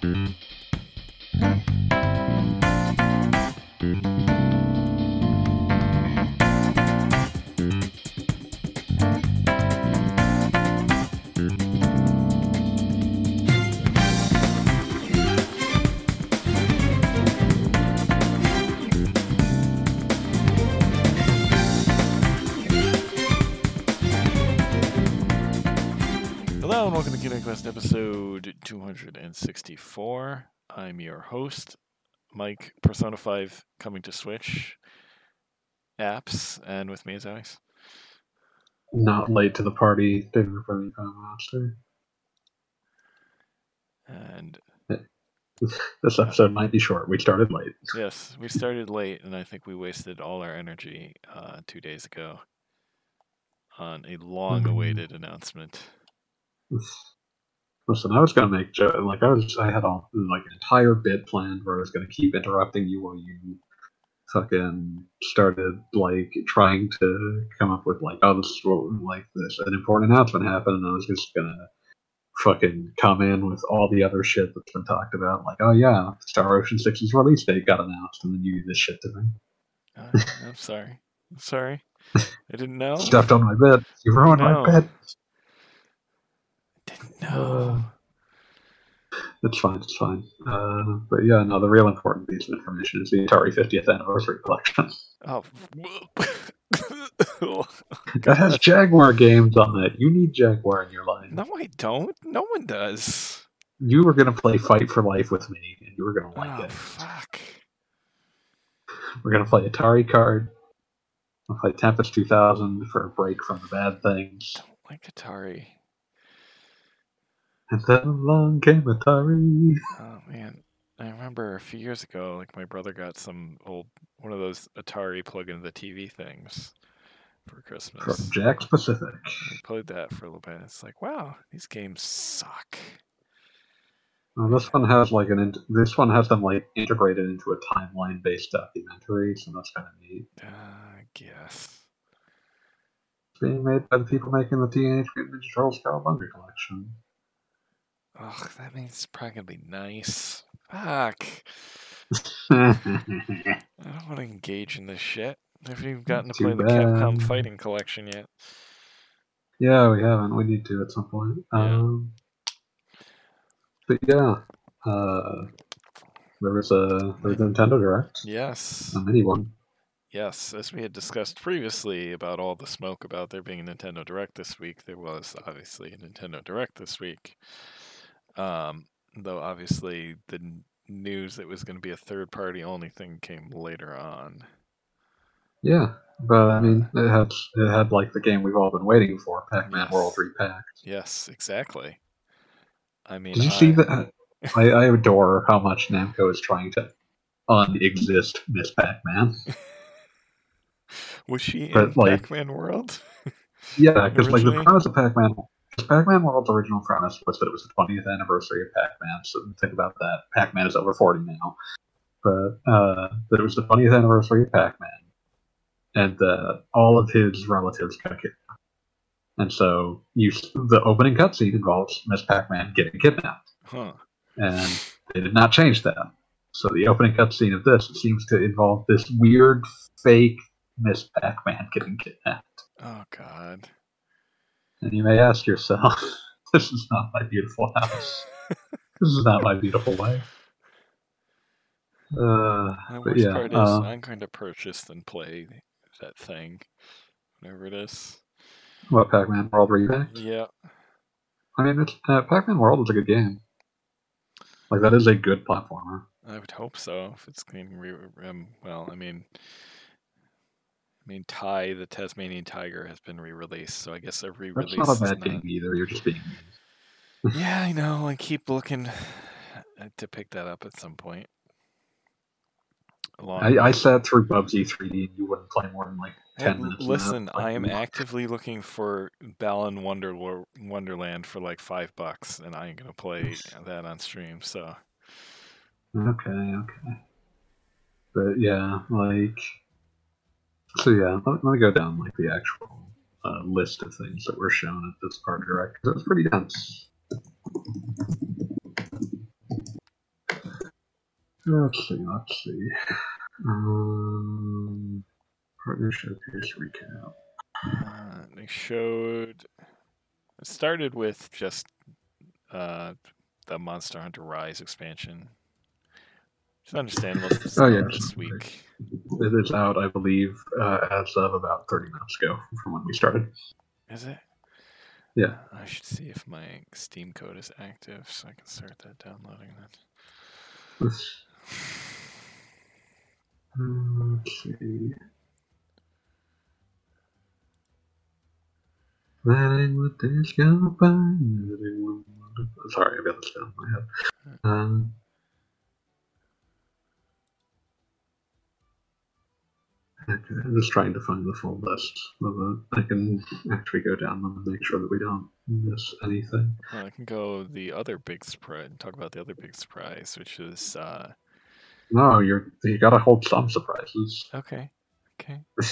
Hello and welcome to Kingdom Quest episode 264. I'm your host, Mike, Persona 5 coming to Switch apps, and with me is Alex. Not late to the party, for the monster. And This episode might be short. We started late. yes, we started late, and I think we wasted all our energy uh, two days ago on a long awaited announcement. Listen, I was gonna make jo- like I was. I had all like an entire bit planned where I was gonna keep interrupting you while you fucking started like trying to come up with like, oh, this is what like this an important announcement happened, and I was just gonna fucking come in with all the other shit that's been talked about, like, oh yeah, Star Ocean 6's release date got announced, and then you do this shit to me. Uh, I'm sorry. I'm sorry. I didn't know. Stepped on my bed. You ruined No. my bed. Didn't. It's fine, it's fine. Uh, but yeah, no, the real important piece of information is the Atari 50th anniversary collection. Oh. That has Jaguar games on it. You need Jaguar in your life. no, I don't. No one does. You were gonna play Fight for Life with me, and you were gonna like oh, it. fuck. We're gonna play Atari card. We'll play Tempest 2000 for a break from the bad things. Don't like Atari. And then along came Atari. Oh man, I remember a few years ago, like my brother got some old one of those Atari plug into the TV things for Christmas From Christmas. Jakks Pacific. We played that for a little bit. It's like, wow, these games suck. Well, this one has like an int- this one has them like integrated into a timeline based documentary, so that's kind of neat. Uh, I guess. It's being made by the people making the Teenage Mutant Ninja Turtles Cowabunga collection. Ugh, that means it's probably gonna be nice. Fuck. I don't want to engage in this shit. Haven't even gotten to Too play the Capcom fighting collection yet. Yeah, we haven't. We need to at some point. Um, but yeah, uh, there was a there was a Nintendo Direct, Yes. a mini one. Yes, as we had discussed previously about all the smoke about there being a Nintendo Direct this week, there was obviously a Nintendo Direct this week. Um, though obviously the n- news that it was going to be a third party only thing came later on. Yeah, but I mean, it had it had like the game we've all been waiting for, Pac-Man Yes. World Repacked. Yes, exactly. I mean, Did you I- see that? I, I adore how much Namco is trying to unexist Miss Pac-Man. Was she in like- Pac-Man World? Yeah, because like the premise of Pac-Man, Pac-Man World's original premise was that it was the 20th anniversary of Pac-Man. So think about that. Pac-Man is over 40 now, but uh, that it was the 20th anniversary of Pac-Man, and that all of his relatives got kidnapped. And so you, the opening cutscene involves Miss Pac-Man getting kidnapped, Huh. and they did not change that. So the opening cutscene of this seems to involve this weird fake Miss Pac-Man getting kidnapped. Oh God. And you may ask yourself, this is not my beautiful house. this is not my beautiful wife. Uh, The worst yeah, part is uh, I'm going to purchase and play that thing, whatever it is. what Pac-Man World Remake? Yeah. I mean, it's, uh, Pac-Man World is a good game. Like that is a good platformer. I would hope so. If it's getting re- um, well, I mean, I mean, Ty the Tasmanian Tiger has been re-released, so I guess a That's re-release. not a bad not- game either. You're just being. Yeah, I know. I keep looking uh, to pick that up at some point. I, I sat through Bubsy 3D and you wouldn't play more than like ten l- minutes. Listen, I am actively looking for Balan Wonder Wonderland for like five bucks, and I ain't gonna play that on stream. So Okay, okay. But yeah, like, so yeah, let, me go down like the actual uh, list of things that were shown at this part direct was pretty dense. Let's see, let's see. Um, partner showcase recap. Uh, they showed. It started with just uh, the Monster Hunter Rise expansion. It's understandable. It's Oh, yeah, this week. It is out, I believe, uh, as of about 30 minutes ago from when we started. Is it? Yeah. I should see if my Steam code is active so I can start that downloading that. Let's, let's see. Letting the days go by. Sorry, I got this down in my head. Um, okay, I'm just trying to find the full list of it. I can actually go down them and make sure that we don't miss anything. Well, I can go the other big surprise. And talk about the other big surprise, which is uh, No, you're you gotta hold some surprises. okay, okay.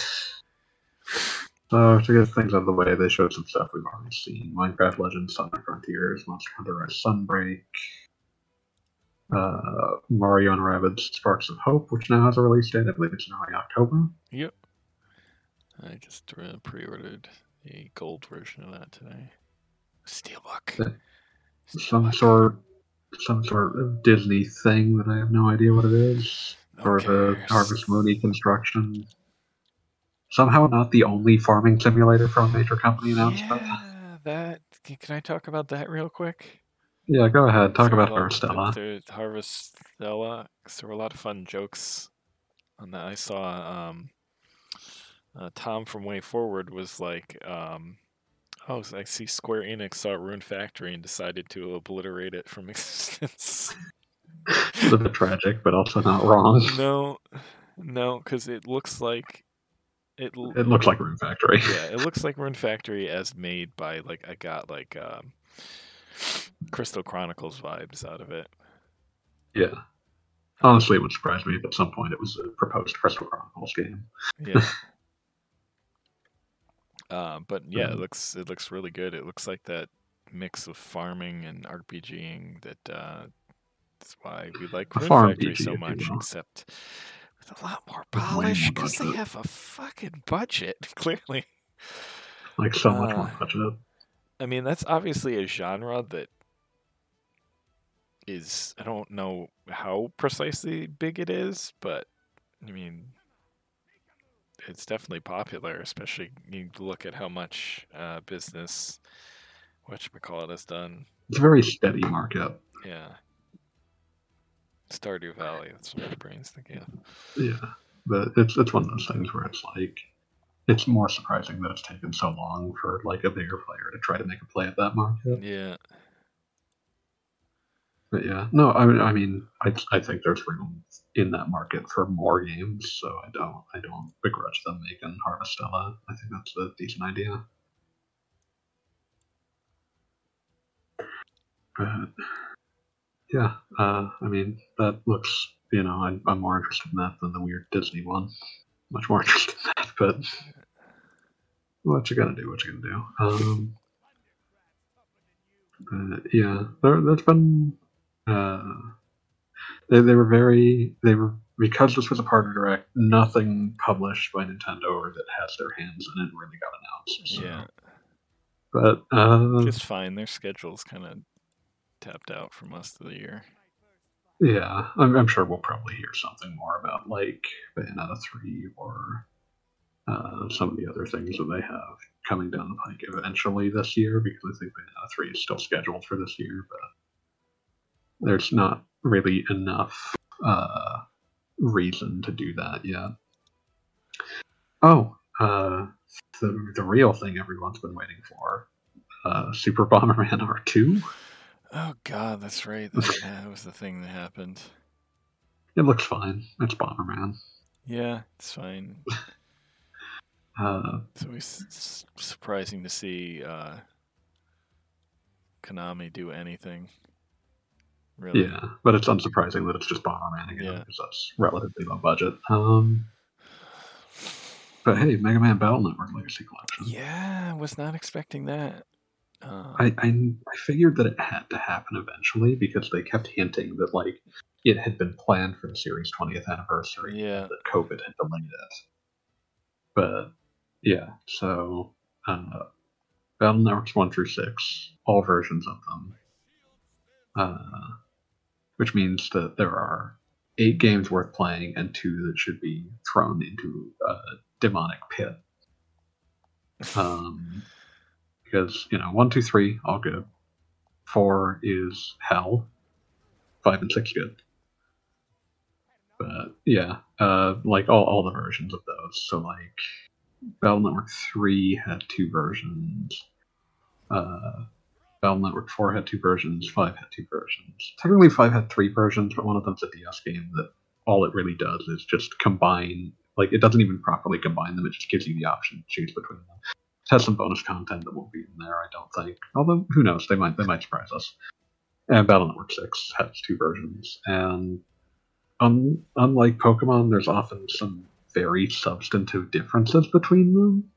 So to get things out of the way, they showed some stuff we've already seen: Minecraft Legends, Sonic Frontiers, Monster Hunter Rise Sunbreak, uh, Mario and Rabbids Sparks of Hope, which now has a release date. I believe it's now in October. Yep. I just uh, pre-ordered a gold version of that today. Steelbook. Okay. Some sort, some sort of Disney thing that I have no idea what it is. Or the? Harvest Moon construction. Somehow not the only farming simulator from a major company announcement. Yeah, that. Can I talk about that real quick? Yeah, go ahead. Talk about Harvestella. Harvestella. The, the Harvestella. 'cause there were a lot of fun jokes on that. I saw um, uh, Tom from WayForward was like, um, "Oh, I see Square Enix saw Rune Factory and decided to obliterate it from existence." It's a bit tragic, but also not wrong. no, no, because it looks like it. l- It looks like Rune Factory. yeah, it looks like Rune Factory as made by like I got like um, Crystal Chronicles vibes out of it. Yeah. Honestly, it would surprise me if at some point it was a proposed Crystal Chronicles game. Yeah. uh, but yeah, it Mhm. looks it looks really good. It looks like that mix of farming and RPGing that uh, that's why we like Rune farm Factory so much, except with a lot more more polish because they have a fucking budget. Clearly, Like so much more Uh, budget. I mean that's obviously a genre that is I don't know how precisely big it is, but I mean it's definitely popular, especially you look at how much uh, business whatchamacallit has done. It's a very steady market. Yeah. Stardew Valley, that's what my brain's thinking of. Yeah. But it's it's one of those things where it's like it's more surprising that it's taken so long for like a bigger player to try to make a play at that market. Yeah. But yeah, no, I mean, I mean, I, I think there's room in that market for more games, so I don't, I don't begrudge them making Harvestella. I think that's a decent idea. But yeah, uh, I mean, that looks, you know, I'm, I'm more interested in that than the weird Disney one. Much more interested in that, but what you gonna do? What you gonna do? Um, but yeah, there, there's been uh, they, they were very they were because this was a partner direct nothing published by nintendo or that has their hands in it really got announced so. Yeah. but uh Just fine. Their schedule's kind of tapped out for most of the year. Yeah I'm, I'm sure we'll probably hear something more about like bayonetta 3 or uh, some of the other things that they have coming down the pike eventually this year because i think bayonetta 3 is still scheduled for this year but there's not really enough uh, reason to do that yet. Oh, uh, the, the real thing everyone's been waiting for uh, Super Bomberman R2. Oh God, that's right. That, that was the thing that happened. It looks fine. It's Bomberman. Yeah, it's fine. Uh, It's always s- surprising to see uh, Konami do anything. Really. yeah, but it's unsurprising that it's just Bomberman again Yeah. because that's relatively low budget. Um, but hey, Mega Man Battle Network Legacy Collection. Yeah, I was not expecting that. Uh, I, I I figured that it had to happen eventually because they kept hinting that like it had been planned for the series 20th anniversary. Yeah. That COVID had delayed it. But yeah, so uh, Battle Networks one through six, all versions of them. Uh, which means that there are eight games worth playing and two that should be thrown into a demonic pit. Um, because you know one, two, three, all good. Four is hell. Five and six good. But yeah, uh, like all, all the versions of those. So like, Battle Network three had two versions. Uh, Battle Network four had two versions. Five had two versions. Technically, five had three versions, but one of them's a DS game that all it really does is just combine. Like it doesn't even properly combine them. It just gives you the option to choose between them. Has some bonus content that won't be in there, I don't think. Although who knows? They might they might surprise us. And Battle Network Six has two versions, and un, unlike Pokemon, there's often some very substantive differences between them.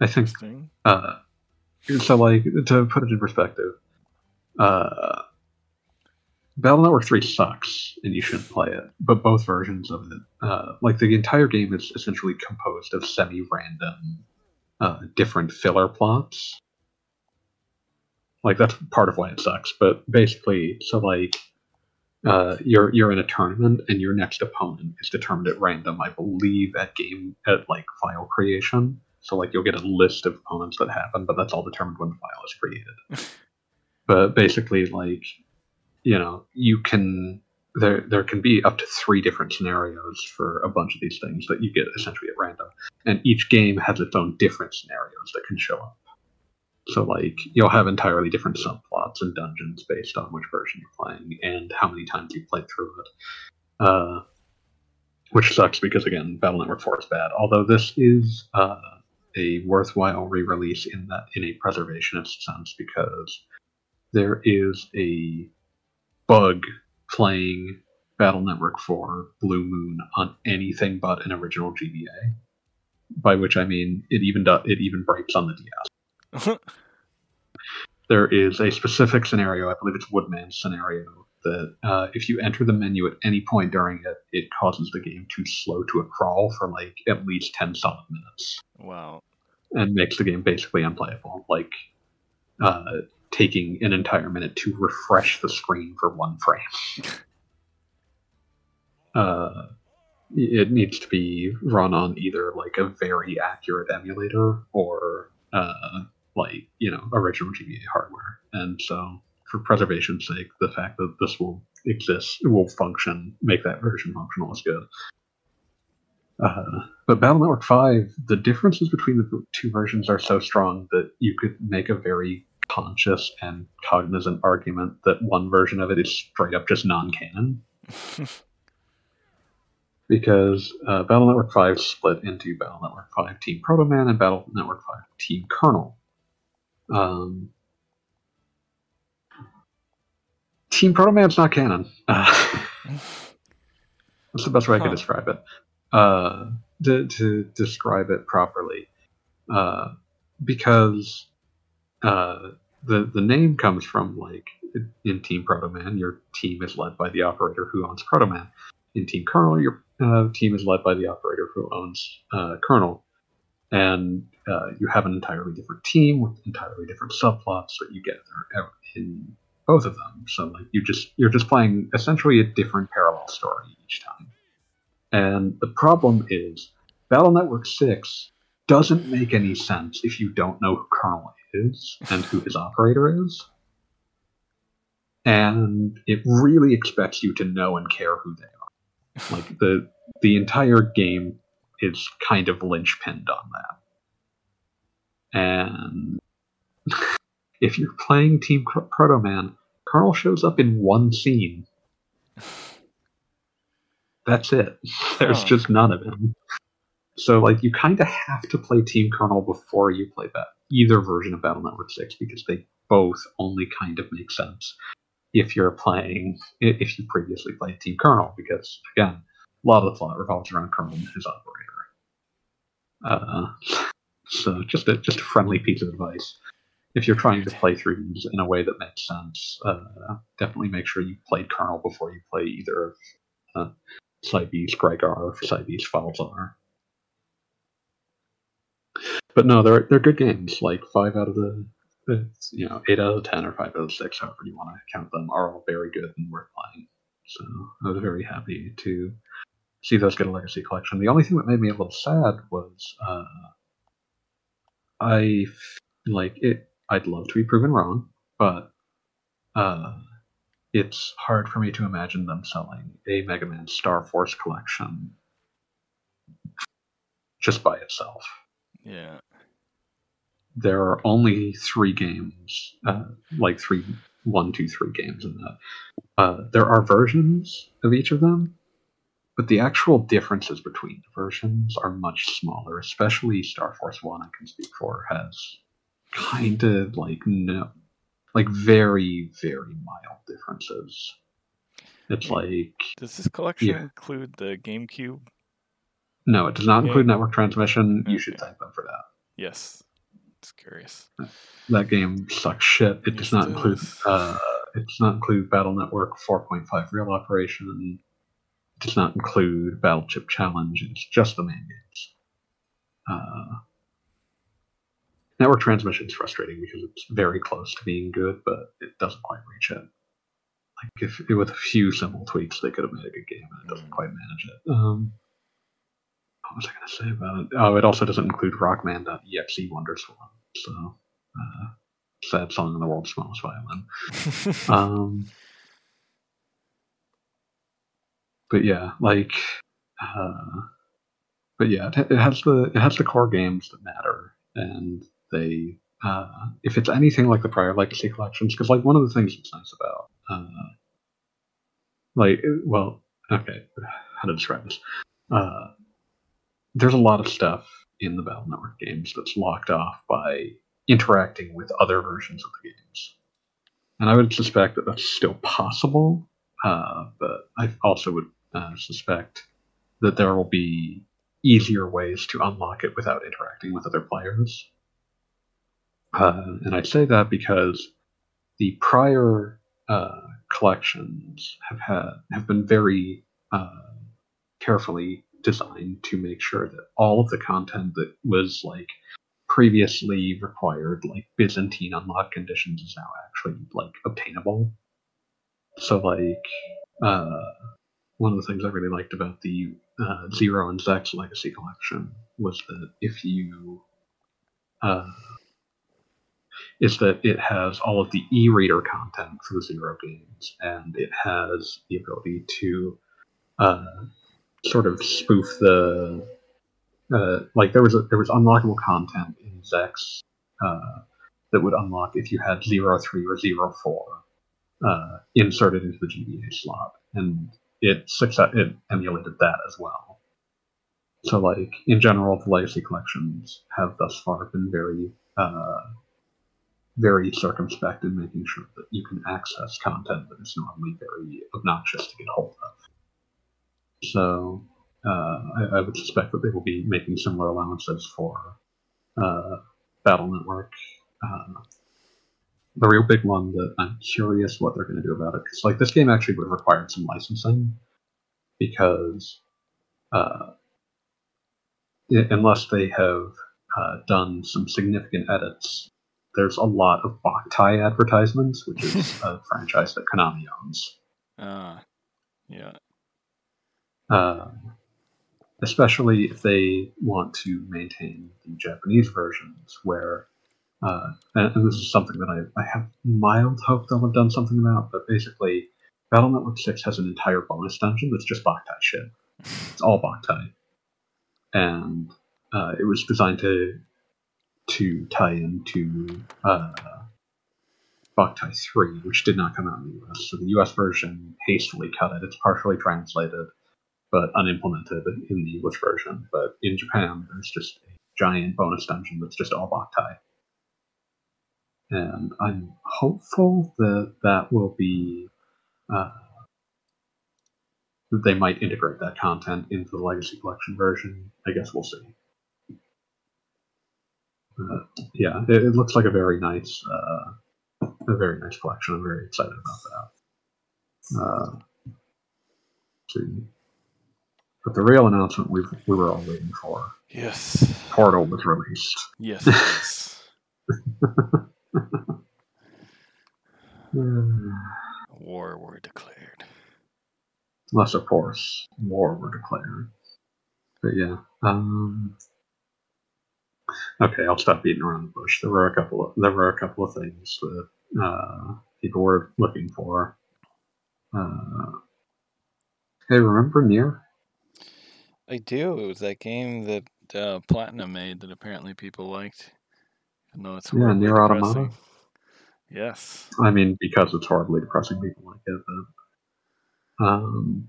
I think uh, so like to put it in perspective, uh, Battle Network Three sucks and you shouldn't play it. But both versions of it, uh, like the entire game, is essentially composed of semi-random, uh, different filler plots. Like that's part of why it sucks. But basically, so like. Uh, you're you're in a tournament and your next opponent is determined at random, I believe, at game at like file creation. So like you'll get a list of opponents that happen, but that's all determined when the file is created. but basically, like you know, you can there there can be up to three different scenarios for a bunch of these things that you get essentially at random, and each game has its own different scenarios that can show up. So like you'll have entirely different subplots and dungeons based on which version you're playing and how many times you played through it. Uh, which sucks because again, Battle Network 4 is bad. Although this is uh, a worthwhile re-release in that in a preservationist sense because there is a bug playing Battle Network 4 Blue Moon on anything but an original GBA. By which I mean it even do, it even breaks on the DS. There is a specific scenario, I believe it's Woodman's scenario, that uh, if you enter the menu at any point during it, it causes the game to slow to a crawl for like at least 10 solid minutes wow. and makes the game basically unplayable. Like uh, taking an entire minute to refresh the screen for one frame. uh, it needs to be run on either like a very accurate emulator or uh, like you know original GBA hardware. And so, for preservation's sake, the fact that this will exist, it will function, make that version functional is good. Uh, but Battle Network 5, the differences between the two versions are so strong that you could make a very conscious and cognizant argument that one version of it is straight up just non canon. because uh, Battle Network 5 split into Battle Network 5 Team Proto Man and Battle Network 5 Team Colonel. Um, Team Proto Man's not canon. Uh, that's the best way I Huh. can describe it. Uh, to, to describe it properly, uh, because uh, the the name comes from like in Team Proto Man, your team is led by the operator who owns Proto Man. In Team Colonel, your uh, team is led by the operator who owns uh, Colonel, and uh, you have an entirely different team with entirely different subplots that you get in both of them. So like you just you're just playing essentially a different parallel story each time. And the problem is Battle Network 6 doesn't make any sense if you don't know who Colonel is and who his operator is. And it really expects you to know and care who they are. Like the the entire game is kind of linchpinned on that. And if you're playing Team Proto Man, Colonel shows up in one scene. That's it. There's Huh. just none of him. So, like, you kind of have to play Team Colonel before you play that either version of Battle Network Six because they both only kind of make sense if you're playing if you previously played Team Colonel because again, a lot of the plot revolves around Colonel and his operator. Uh, so just a just a friendly piece of advice. if you're trying to play through these in a way that makes sense, uh, definitely make sure you played Colonel before you play either uh, Cybeast Gregar or Cybeast Falzar. But no, they're they're good games. Like five out of the, you know, eight out of ten or five out of six, however you want to count them, are all very good and worth playing. So I was very happy to see those get a legacy collection. The only thing that made me a little sad was uh, I like it. I'd love to be proven wrong, but uh, it's hard for me to imagine them selling a Mega Man Star Force collection just by itself. Yeah. There are only three games, uh, like three, one, two, three games in that. Uh, there are versions of each of them, but the actual differences between the versions are much smaller. Especially Star Force One, I can speak for, has kind of like no, like very very mild differences. It's like Does this collection Yeah. include the GameCube? No, it does not include Yeah. network transmission. You should Okay. thank them for that. Yes. It's curious. That game sucks shit. It does Yes, not it include. Uh, it does not include Battle Network 4.5 Real Operation. It does not include Battle Chip Challenge. It's just the main games. Uh, network transmission is frustrating because it's very close to being good, but it doesn't quite reach it. Like if with a few simple tweaks, they could have made a good game, and it doesn't Mm. quite manage it. Um, what was I going to say about it? Oh, it also doesn't include Rockman.exe Wonderswan. So, uh, sad song in the world's smallest violin. Um, but yeah, like, uh, but yeah, it, it has the it has the core games that matter, and they uh, if it's anything like the prior legacy collections, because like one of the things that's nice about uh, like well, okay, how to describe this? Uh, there's a lot of stuff in the Battle Network games that's locked off by interacting with other versions of the games. And I would suspect that that's still possible, uh, but I also would uh, suspect that there will be easier ways to unlock it without interacting with other players. Uh, and I say that because the prior uh, collections have had have been very uh, carefully designed to make sure that all of the content that was like previously required like Byzantine unlock conditions is now actually like obtainable. So like uh, one of the things I really liked about the uh, Zero and Zex Legacy Collection was that if you uh, is that it has all of the e-reader content for the Zero games, and it has the ability to uh, sort of spoof the uh, like there was a, there was unlockable content in Zex uh, that would unlock if you had zero three or zero four uh, inserted into the GBA slot, and it success it emulated that as well. So like in general, the legacy collections have thus far been very uh, very circumspect in making sure that you can access content that is normally very obnoxious to get hold of. So uh, I, I would suspect that they will be making similar allowances for uh, Battle Network. Uh, the real big one that I'm curious what they're going to do about it, because like this game actually would have required some licensing, because uh, i- unless they have uh, done some significant edits, there's a lot of Boktai advertisements, which is a franchise that Konami owns. Ah, yeah. Um, especially if they want to maintain the Japanese versions, where uh, and, and this is something that I, I have mild hope they'll have done something about, but basically, Battle Network Six has an entire bonus dungeon that's just Boktai shit. It's all Boktai, and uh, it was designed to to tie into uh, Boktai 3, which did not come out in the US. So the US version hastily cut it. It's partially translated, but unimplemented in the English version. But in Japan, there's just a giant bonus dungeon that's just all Boktai. And I'm hopeful that that will be. Uh, they might integrate that content into the Legacy Collection version. I guess we'll see. Uh, yeah, it, it, looks like a very nice, uh, a very nice collection. I'm very excited about that. Uh, see. But the real announcement we we were all waiting for. Yes. Portal was released. Yes, yes. War were declared. Unless, of course, war were declared. But yeah. Um, okay, I'll stop beating around the bush. There were a couple of there were a couple of things that uh, people were looking for. Uh, hey, remember NieR? I do. It was that game that uh, Platinum made that apparently people liked. Even though it's yeah, NieR Automata. Yes. I mean, because it's horribly depressing, people like it. But, um,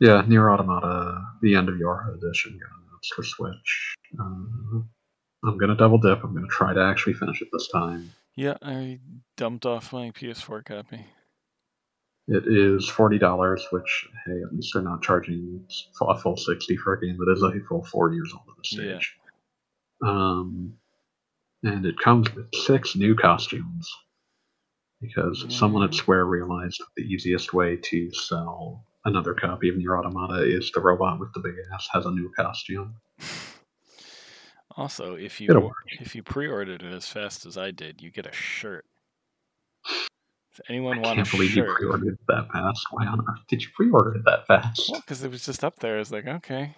yeah, NieR Automata, the end of Yorha edition got announced for Switch. Uh, I'm gonna double dip. I'm gonna try to actually finish it this time. Yeah, I dumped off my PS4 copy. It is forty dollars, which hey, at least they're not charging a full sixty for a game that is a full four years old at this stage. Yeah. Um, and it comes with six new costumes because yeah. someone at Square realized the easiest way to sell another copy of NieR Automata is the robot with the big ass has a new costume. Also, if you if you pre-ordered it as fast as I did, you get a shirt. Anyone I want can't believe shirt? you pre-ordered it that fast. Why on earth did you pre-order it that fast? Well, because it was just up there. I was like, okay,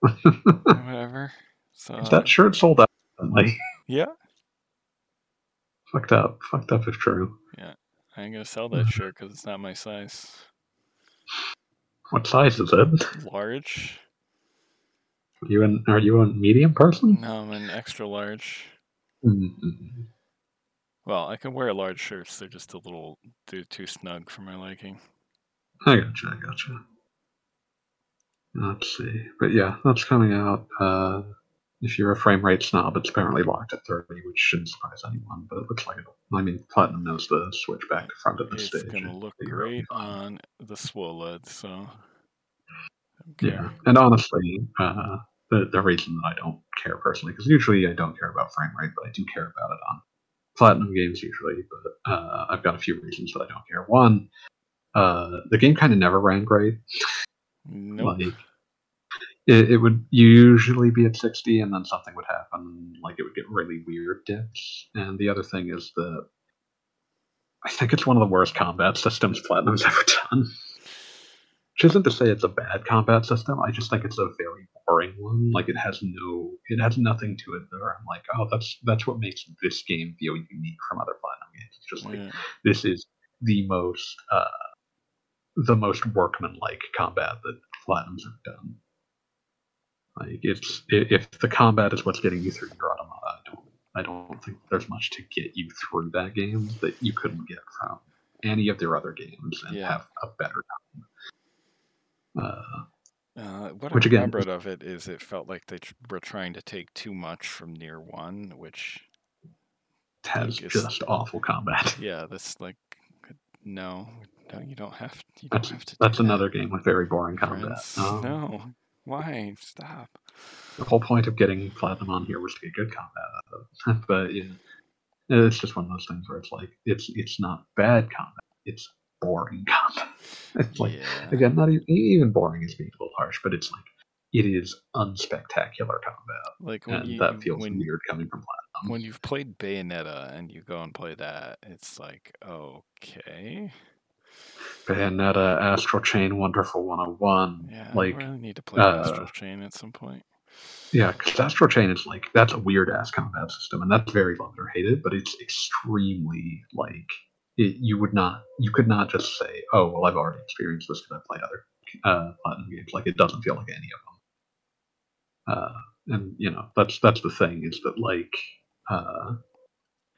whatever. So if that shirt sold out, like, yeah, fucked up. Fucked up if true. Yeah, I ain't gonna sell that shirt because it's not my size. What size is it? Large. Are you an Are you a medium person? No, I'm an extra large. Mm-hmm. Well, I can wear large shirts. They're just a little too too snug for my liking. I gotcha. I gotcha. Let's see, but yeah, that's coming out. Uh, if you're a frame rate snob, it's apparently locked at 30, which shouldn't surprise anyone. But it looks like it'll. I mean, Platinum knows the switch back to front of the it's stage. It's gonna look great on the SWOLED, so. Okay. Yeah, and honestly, uh, the the reason that I don't care personally, because usually I don't care about frame rate, but I do care about it on platinum games usually, but uh, I've got a few reasons that I don't care. One, uh, the game kind of never ran great. Nope. Like, it, it, would usually be at 60, and then something would happen, like it would get really weird dips. And the other thing is that I think it's one of the worst combat systems Platinum's ever done. Which isn't to say it's a bad combat system. I just think it's a very boring one. Like it has no, it has nothing to it There, I'm like, oh, that's that's what makes this game feel unique from other Platinum games. It's just like yeah. this is the most, uh, the most workman-like combat that Platinum's ever done. Like it's if the combat is what's getting you through your automata, I don't, I don't think there's much to get you through that game that you couldn't get from any of their other games and yeah. have a better time. Uh, uh, what which I remembered again, of it is it felt like they were trying to take too much from NieR One, which has is, just awful combat. Yeah, that's like no, no, you don't have. You don't have to that's that. another game with very boring combat. Um, no, why stop? The whole point of getting platinum on here was to get good combat, but yeah, it's just one of those things where it's like it's it's not bad combat. It's boring combat. it's like yeah. again, not even, even boring is being a little harsh, but it's like it is unspectacular combat. Like and you, that feels when, weird coming from Platinum. When you've played Bayonetta and you go and play that, it's like okay. Bayonetta, Astral Chain, Wonderful 101. Yeah, like, I really need to play uh, Astral Chain at some point. Yeah, because Astral Chain is like that's a weird ass combat system, and that's very loved or hated, but it's extremely like it, you would not you could not just say oh well i've already experienced this because i play other uh, platinum games. Like it doesn't feel like any of them uh, and you know that's that's the thing is that like uh,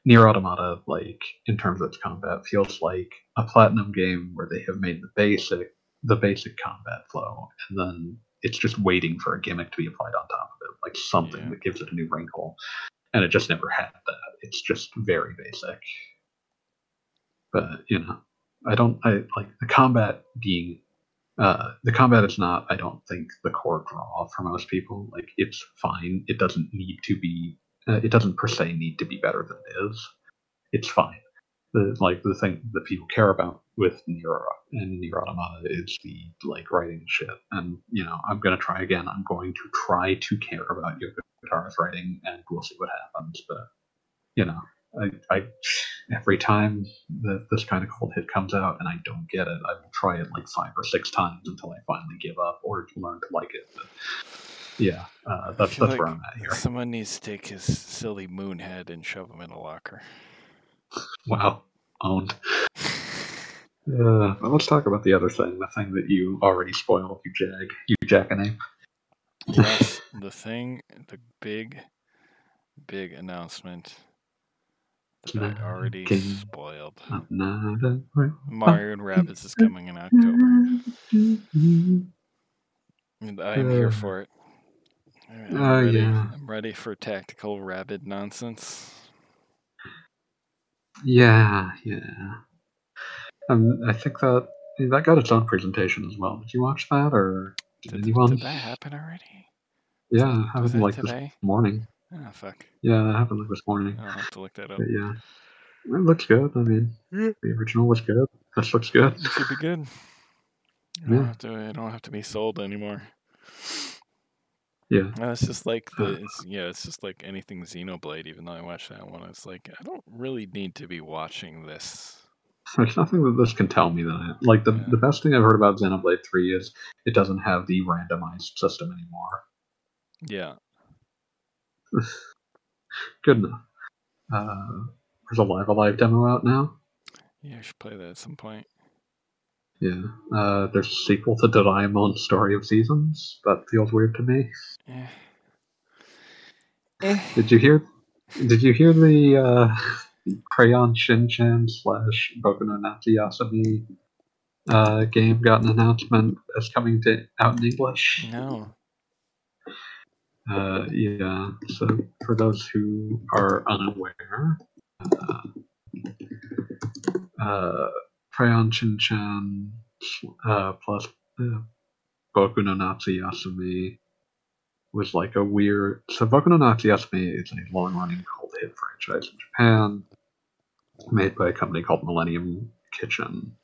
NieR Automata like in terms of its combat feels like a platinum game where they have made the basic the basic combat flow and then it's just waiting for a gimmick to be applied on top of it like something yeah. that gives it a new wrinkle. And it just never had that. It's just very basic but you know, I don't. I like the combat being uh, the combat is not, I don't think, the core draw for most people. Like it's fine. It doesn't need to be. Uh, it doesn't per se need to be better than it is. It's fine. The like the thing that people care about with Nier and Nier Automata is the like writing shit. And you know, I'm gonna try again. I'm going to try to care about Yoko Taro's writing, and we'll see what happens. But you know, I, I every time that this kind of cold hit comes out and I don't get it, I will try it like five or six times until I finally give up or learn to like it. But yeah, uh, that's that's like where I'm at here. Someone needs to take his silly moon head and shove him in a locker. Wow, owned. Uh, well, let's talk about the other thing, the thing that you already spoiled, you jag, you jackanape. yes, the thing, the big, big announcement that I already spoiled. Mario and Rabbids is coming in October. And I'm here Uh, for it. I'm oh, ready. yeah. I'm ready for tactical rabbit nonsense. Yeah, yeah. Um, I think that that got its own presentation as well. Did you watch that, or did, Did, anyone? did that happen already? yeah, Was happened like this morning. Oh fuck! Yeah, that happened like this morning. I'll have to look that up. But yeah, it looks good. I mean, Yeah. the original was good. This looks good. It should be good. I don't Yeah. have to. I don't have to be sold anymore. Yeah, No, it's just like the. It's, yeah, it's just like anything Xenoblade. Even though I watched that one, it's like I don't really need to be watching this. there's nothing that this can tell me that I, like the Yeah. the best thing I've heard about Xenoblade Three is it doesn't have the randomized system anymore. Yeah. Good enough. Uh, there's a Live A Live demo out now. Yeah, I should play that at some point. Yeah. Uh, there's a sequel to Doraemon Story of Seasons. That feels weird to me. Eh. Eh. Did you hear? Did you hear the uh, Crayon Shinchan slash Boku no Natsu Yasumi uh, game got an announcement as coming to out in English? No. Uh, yeah. So for those who are unaware, uh, uh, Crayon Shinchan uh, plus uh, Boku no Natsu Yasumi was like a weird. So Boku no Natsu Yasumi is a long-running cult hit franchise in Japan, made by a company called Millennium Kitchen.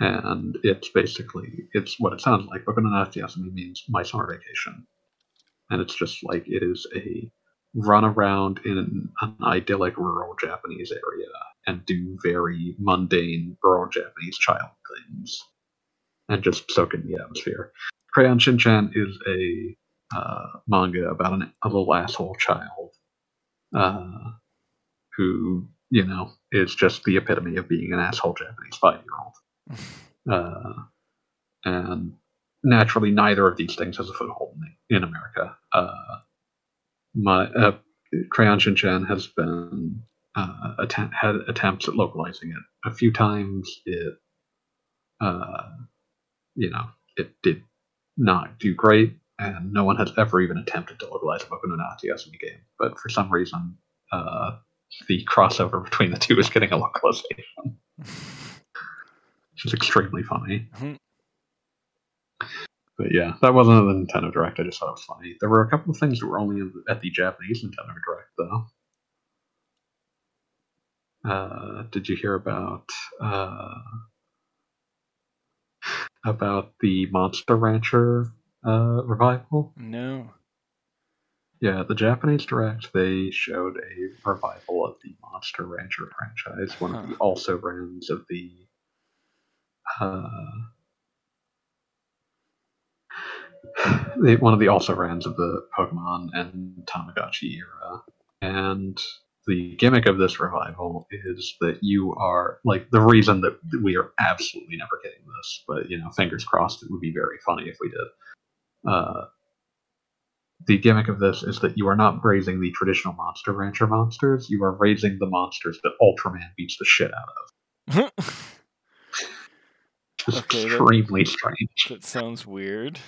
And it's basically it's what it sounds like. Boku no Natsu Yasumi means my summer vacation and it's just like it is a run around in an, an idyllic rural Japanese area and do very mundane rural Japanese child things and just soak in the atmosphere. Crayon Shinchan is a uh, manga about an, a little asshole child uh, who, you know, is just the epitome of being an asshole Japanese five year old. Uh, and naturally, neither of these things has a foothold in, in America. Uh, my uh, Crayon Shinchan has been uh, had attempts at localizing it a few times. It, uh, you know, it did not do great, and no one has ever even attempted to localize a Boku no Natsu Yasumi game. But for some reason, uh, the crossover between the two is getting a localization, which is extremely funny. But yeah, that wasn't a Nintendo Direct. I just thought it was funny. There were a couple of things that were only in, at the Japanese Nintendo Direct, though. Uh, did you hear about uh, about the Monster Rancher uh, revival? No. Yeah, the Japanese Direct they showed a revival of the Monster Rancher franchise, one of the also rans of the uh, the, one of the also rans of the Pokemon and Tamagotchi era. And the gimmick of this revival is that you are like the reason that we are absolutely never getting this, but you know, fingers crossed, it would be very funny if we did. Uh, the gimmick of this is that you are not raising the traditional Monster Rancher monsters, you are raising the monsters that Ultraman beats the shit out of. It's Okay, that- extremely strange. that sounds weird.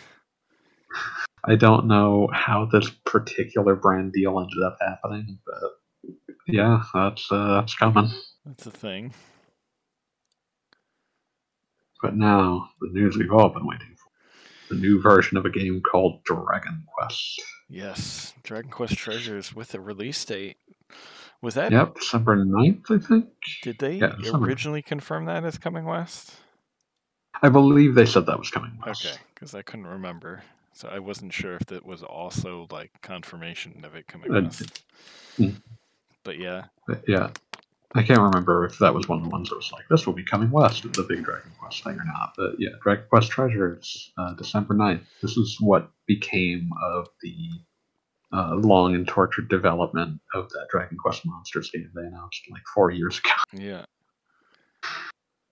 I don't know how this particular brand deal ended up happening, but yeah, that's uh, that's coming. That's a thing. But now, the news we've all been waiting for the new version of a game called Dragon Quest. Yes, Dragon Quest Treasures with a release date. Was that? Yep, December 9th, I think. Did they Yeah, originally confirm that as coming west? I believe they said that was coming west. Okay, because I couldn't remember, so I wasn't sure if that was also like confirmation of it coming Uh, west. hmm. But yeah, yeah. I can't remember if that was one of the ones that was like, this will be coming west, the big Dragon Quest thing or not. But yeah, Dragon Quest Treasures, uh, December 9th. This is what became of the uh, long and tortured development of that Dragon Quest Monsters game they announced like four years ago. yeah,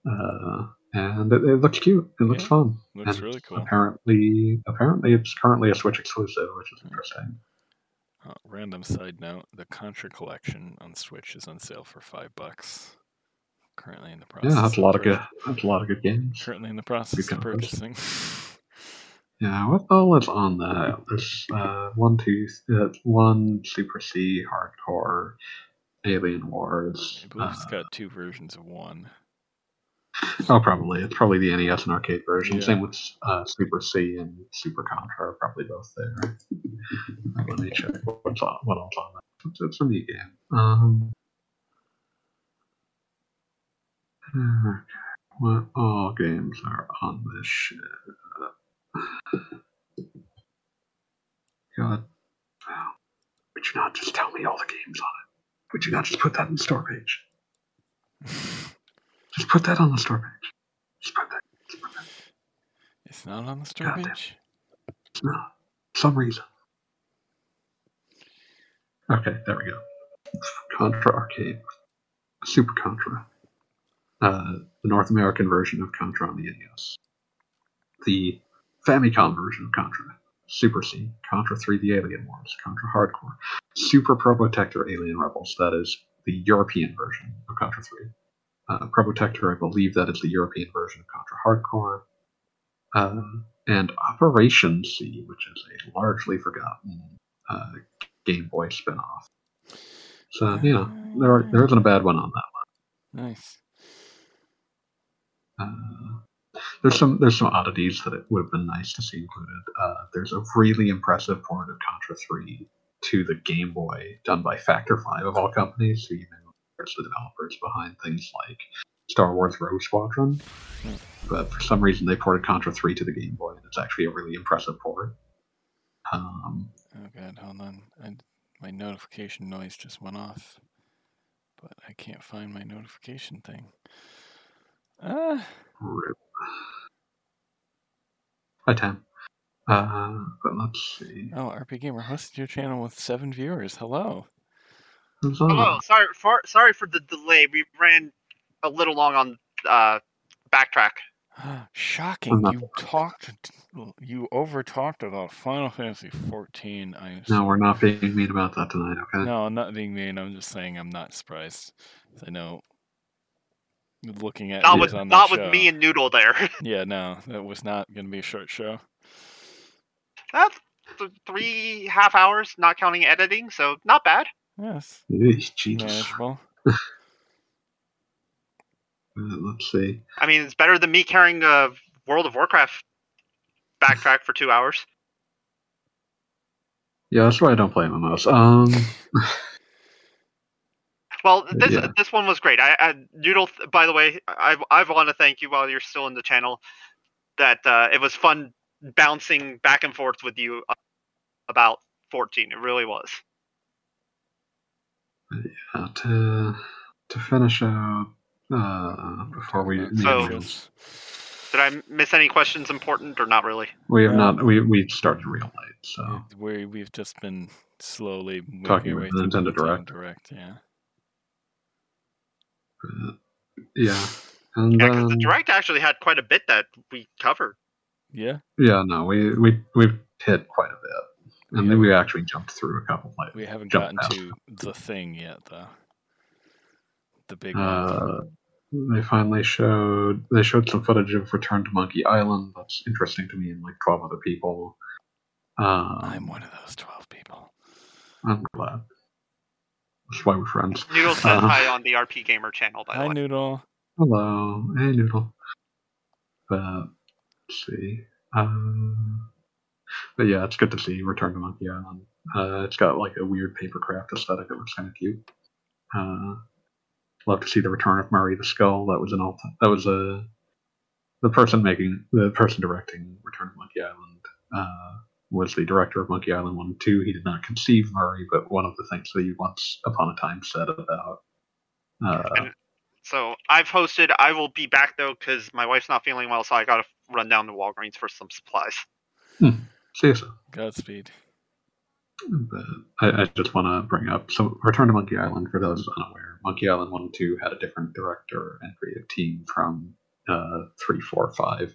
Uh, and it, it looks cute. It looks Yeah. fun. looks And really cool. Apparently, apparently it's currently a Switch exclusive, which is interesting. Uh, random side note: the Contra Collection on Switch is on sale for five bucks. Currently in the process. Yeah, that's a lot of good. That's a lot of good games. Currently in the process of purchasing. Yeah, what all is on that? There's uh, one, two, uh, one Super C hardcore, Alien Wars. I believe it's uh, got two versions of one. Oh, probably it's probably the NES and arcade version. Yeah. Same with uh, Super C and Super Contra, are probably both there. Uh, Let me check what's on. What else on that? It's, it's a neat game. Um, what all games are on this shit? God, would you not just tell me all the games on it? Would you not just put that in the store page? Just put that on the store page. Just put that. Just put that. It's not on the store Goddamn. page. It's not. Some reason. Okay, there we go. Contra Arcade. Super Contra. Uh, the North American version of Contra on the NES. The Famicom version of Contra. Super C. Contra 3 The Alien Wars. Contra Hardcore. Super Probotector Alien Rebels. That is the European version of Contra 3. Uh, Probotector, I believe that is the European version of Contra Hardcore. Um, and Operation C, which is a largely forgotten uh, Game Boy spin-off. So you know there are, there isn't a bad one on that. One. Nice. Uh, there's some there's some oddities that it would have been nice to see included. Uh, there's a really impressive port of Contra 3 to the Game Boy done by Factor 5 of all companies, who you are the developers behind things like Star Wars Rogue Squadron. But for some reason they ported Contra 3 to the Game Boy, and it's actually a really impressive port. Um, Oh god, hold on. I, my notification noise just went off, but I can't find my notification thing. Ah, Rip. Hi, Tam. Uh, but let's see. oh, RP Gamer hosted your channel with seven viewers. Hello. Who's? Hello, sorry for sorry for the delay. We ran a little long on uh, backtrack. Shocking! You talked, you overtalked about Final Fantasy 14. I No, we're not being mean about that tonight, okay? No, I'm not being mean. I'm just saying I'm not surprised. I know. Looking at Not who's with on that not with show- me and Noodle there. Yeah, no, that was not going to be a short show. That's th- three half hours, not counting editing, so not bad. Yes, Eesh, Jesus. manageable. Uh, let's see. I mean, it's better than me carrying a World of Warcraft backtrack for two hours. Yeah, that's why I don't play MMOs. Um, Well, this Yeah. this one was great. I, I Noodle. By the way, I I want to thank you while you're still in the channel. That uh, it was fun bouncing back and forth with you about 14. It really was. Uh, to to finish out uh, before we Talking we, about So- Did I miss any questions important or not really? we have Yeah. not we we started real late, so we we've just been slowly Talking our way about the Nintendo Direct. Direct, yeah. uh, yeah. And Yeah, because the direct actually had quite a bit that we covered. Yeah, yeah, no, we we we've hit quite a bit, and We then we actually jumped through a couple like we haven't Jump gotten past to the thing yet, though. The big one. Uh, they finally showed they showed some footage of Return to Monkey Island. That's interesting to me and like twelve other people. Um, I'm one of those twelve people. I'm glad. That's why we're friends. Noodle says Uh-huh. hi on the RP Gamer channel, by the Hi, way. Noodle. Hello, hey Noodle. but let's see. Um, but yeah, it's good to see Return to Monkey Island. Uh, it's got like a weird papercraft aesthetic It looks kind of cute. Uh, love to see the return of Murray the Skull. That was an alt. That was a the person making the person directing Return to Monkey Island uh, was the director of Monkey Island one and two. He did not conceive Murray, but one of the things that he once upon a time said about. Uh, so I've hosted. I will be back though because my wife's not feeling well, so I gotta run down to Walgreens for some supplies. see you soon. Godspeed. But I, I just want to bring up so Return to Monkey Island for those unaware. Monkey Island one and two had a different director and creative team from uh, three, four, five.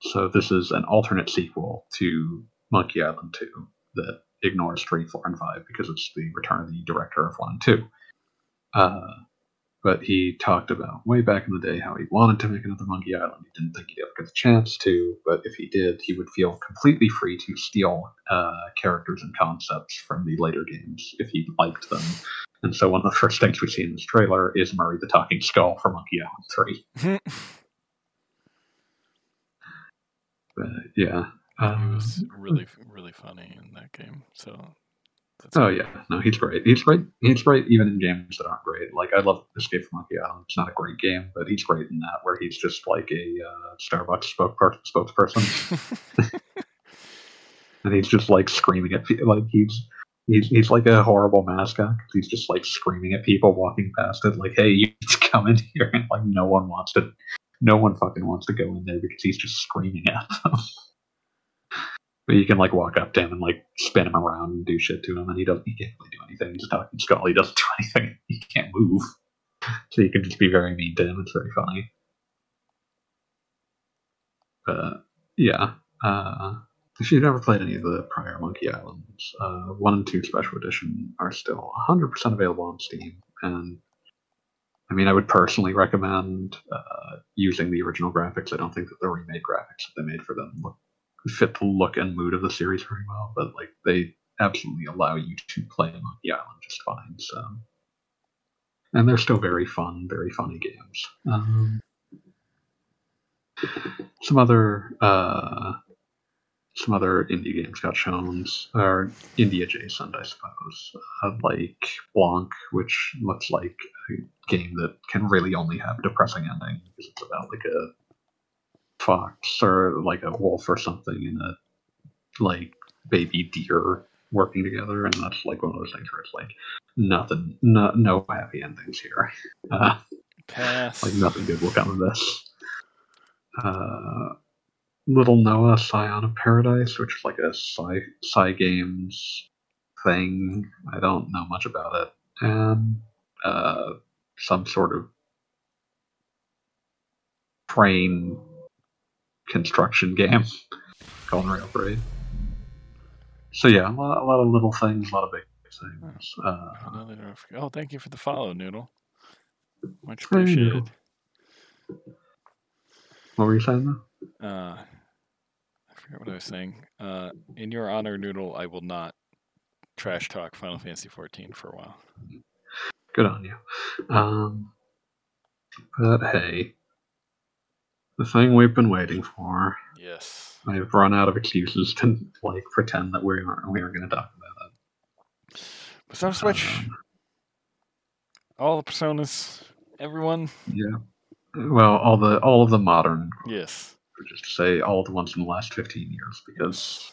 So this is an alternate sequel to Monkey Island two that ignores three, four, and five because it's the return of the director of one and two. Uh, but he talked about way back in the day how he wanted to make another Monkey Island. He didn't think he'd ever get the chance to, but if he did, he would feel completely free to steal uh, characters and concepts from the later games if he liked them. And so one of the first things we see in this trailer is Murray the Talking Skull from Monkey Island 3. But yeah. um, was really, really funny in that game. So. Oh yeah, no, he's great. He's great. He's great even in games that aren't great. Like I love Escape from Monkey Island. It's not a great game, but he's great in that, where he's just like a uh, Starbucks spokesperson, spokesperson, and he's just like screaming at people. Like he's he's he's like a horrible mascot. he's just like screaming at people walking past it, like, "Hey, you need to come in here!" And like no one wants to, no one fucking wants to go in there because he's just screaming at them. But you can like walk up to him and like spin him around and do shit to him, and he doesn't. He can't really do anything. He's talking skull. He doesn't do anything. He can't move, so you can just be very mean to him. It's very funny. But yeah, uh, if you've never played any of the prior Monkey Islands, uh, one and two special edition are still 100% available on Steam, and I mean, I would personally recommend uh, using the original graphics. I don't think that the remade graphics that they made for them look fit the look and mood of the series very well, but like they absolutely allow you to play on the Island just fine. So, and they're still very fun, very funny games. Um, some other uh, some other indie games got shown, or indie adjacent, I suppose, uh, like Blanc, which looks like a game that can really only have a depressing ending because it's about like a fox or like a wolf or something and a like baby deer working together, and that's like one of those things where it's like nothing, no, no happy endings here. Uh, Pass. like nothing good will come of this. Uh, Little Noah Scion of Paradise, which is like a sci Cygames thing. I don't know much about it, and uh, some sort of train construction game called Railbound. So yeah, a lot, a lot of little things, a lot of big things. Uh, Oh, thank you for the follow, Noodle. Much appreciated. What were you saying though? Uh, I forget what I was saying. Uh, in your honor, Noodle, I will not trash talk Final Fantasy XIV for a while. Good on you. Um, but hey, the thing we've been waiting for. Yes. I've run out of excuses to like pretend that we aren't we aren't going to talk about Persona it. Switch, Um, all the personas, everyone. yeah. Well, all the all of the modern, Yes. just to say all the ones in the last fifteen years, because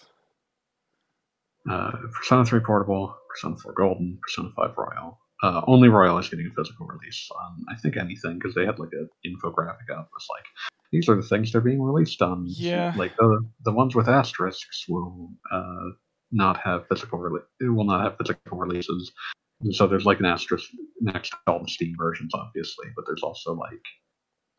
uh, Persona Three Portable, Persona Four Golden, Persona Five Royal. Uh, only Royal is getting a physical release on I think anything because they had like an infographic out was like these are the things they're being released on. Yeah. Like the the ones with asterisks will uh, not have physical rele- it will not have physical releases. And so there's like an asterisk next to all the Steam versions, obviously, but there's also like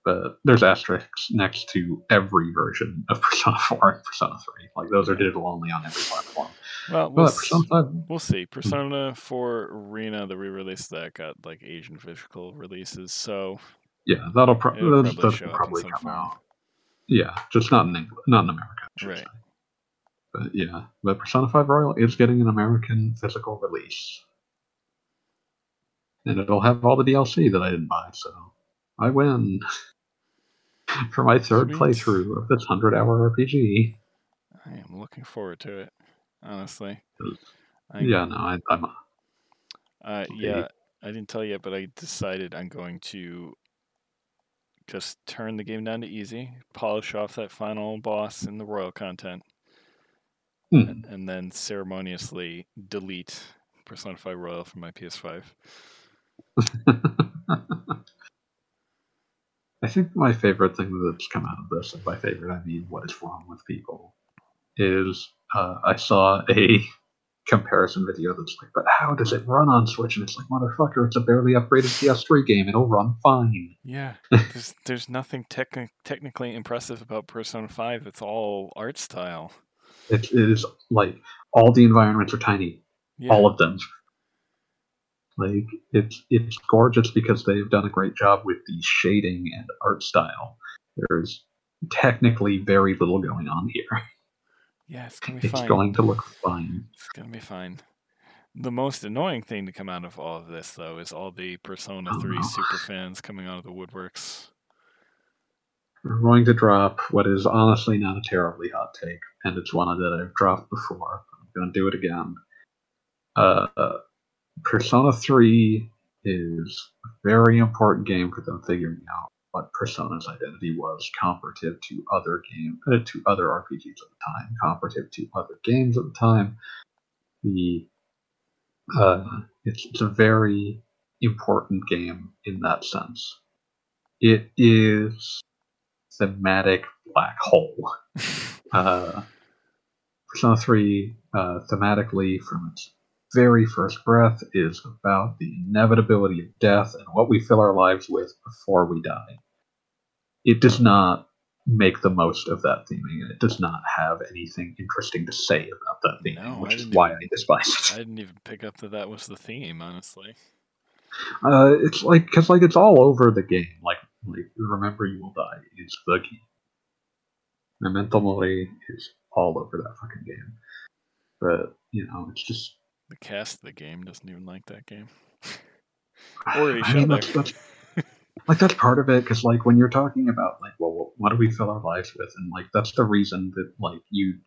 but there's asterisks next to every version of Persona 4 and Persona 3. Like those are digital only on every platform. Well, we'll, But s- Persona 5 we'll see. Hmm. Persona 4 Arena, the re-release that got like Asian physical releases, so Yeah, that'll pro- those, probably those show will up probably come form. out. Yeah, just not in England, not in America. Right. say. But yeah, but Persona 5 Royal is getting an American physical release. And it'll have all the DLC that I didn't buy, so I win. for my third Sweet. playthrough of this hundred hour RPG. I am looking forward to it. Honestly. I, Yeah, no, I, I'm Uh, yeah, I didn't tell you yet, but I decided I'm going to just turn the game down to easy, polish off that final boss in the royal content, Hmm. and, and then ceremoniously delete Persona 5 Royal from my PS5. I think my favorite thing that's come out of this, and by favorite I mean what is wrong with people, is uh, I saw a comparison video that's like, but how does it run on Switch? And it's like, motherfucker, it's a barely upgraded PS3 game. It'll run fine. Yeah, there's there's nothing techni- technically impressive about Persona 5. It's all art style. It, it is like all the environments are tiny, Yeah, all of them. Like it's it's gorgeous because they've done a great job with the shading and art style. There's technically very little going on here. yeah, it's It's going to look fine. It's gonna be fine. The most annoying thing to come out of all of this, though, is all the Persona Oh, 3 no. super fans coming out of the woodworks. We're going to drop what is honestly not a terribly hot take, and it's one that I've dropped before. I'm going to do it again. Uh, Persona 3 is a very important game for them figuring out what Persona's identity was comparative to other game uh, to other RPGs at the time, comparative to other games at the time. The uh, it's, it's a very important game in that sense. It is thematic black hole. Uh, Persona 3, uh, thematically, from its very first breath, is about the inevitability of death and what we fill our lives with before we die. It does not make the most of that theming, and it does not have anything interesting to say about that theme, No, which is why even- I despise it. I didn't even pick up that that was the theme, honestly. Uh, it's like because like it's all over the game. Like like remember you will die is the game. Memento Mori is all over that fucking game. But you know, it's just The cast of the game doesn't even like that game. or I mean, that's, that's like that's part of it because like when you're talking about like well what- what do we fill our lives with? And like that's the reason that like you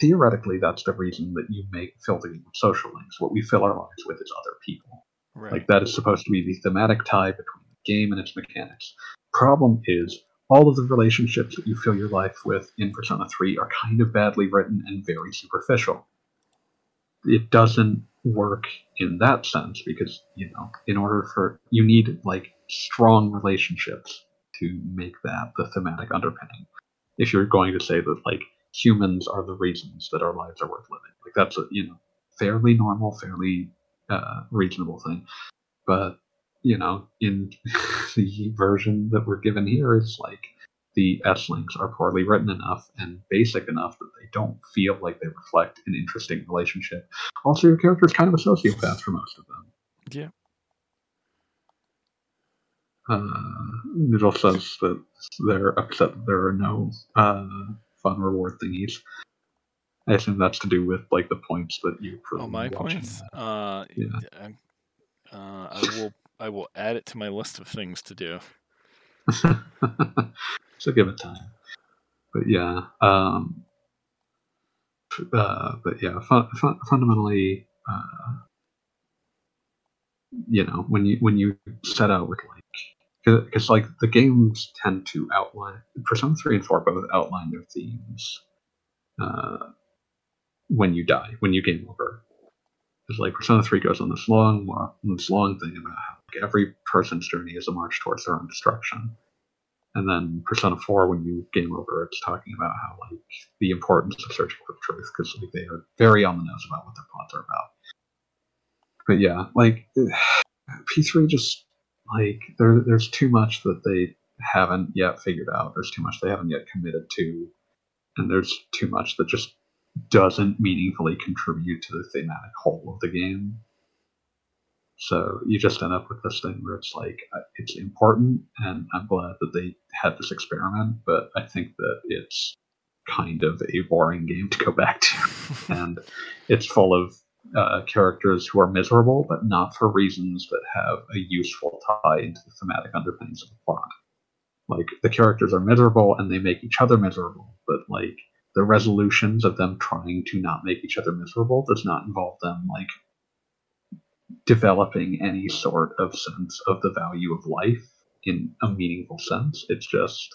theoretically that's the reason that you make fill the game with social links. What we fill our lives with is other people. Right. like that is supposed to be the thematic tie between the game and its mechanics. Problem is all of the relationships that you fill your life with in persona 3 are kind of badly written and very superficial. It doesn't work in that sense because you know in order for you need like strong relationships to make that the thematic underpinning. If you're going to say that like humans are the reasons that our lives are worth living like that's a you know fairly normal fairly uh, reasonable thing. But you know in the version that we're given here it's like the S links are poorly written enough and basic enough that they don't feel like they reflect an interesting relationship. Also, your character is kind of a sociopath for most of them. Yeah. Uh, Noodle says that they're upset that there are no uh, fun reward thingies. I assume that's to do with like the points that you. Oh, my points. Uh, Yeah. Uh, I will. I will add it to my list of things to do. so give it time. But yeah, um, uh, but yeah, fun, fun, fundamentally, uh, you know, when you when you set out with like, because like the games tend to outline Persona three and four both outline their themes uh, when you die, when you game over. Because like Persona three goes on this long, this long thing about how like, every person's journey is a march towards their own destruction. And then Persona 4, when you game over, it's talking about how like the importance of searching for truth because like they are very on the nose about what their plots are about. But yeah, like P3 just like there, there's too much that they haven't yet figured out. There's too much they haven't yet committed to, and there's too much that just doesn't meaningfully contribute to the thematic whole of the game. So you just end up with this thing where it's like uh, it's important, and I'm glad that they had this experiment, but I think that it's kind of a boring game to go back to, and it's full of uh, characters who are miserable, but not for reasons that have a useful tie into the thematic underpinnings of the plot. like the characters are miserable and they make each other miserable, but like the resolutions of them trying to not make each other miserable does not involve them like developing any sort of sense of the value of life in a meaningful sense. It's just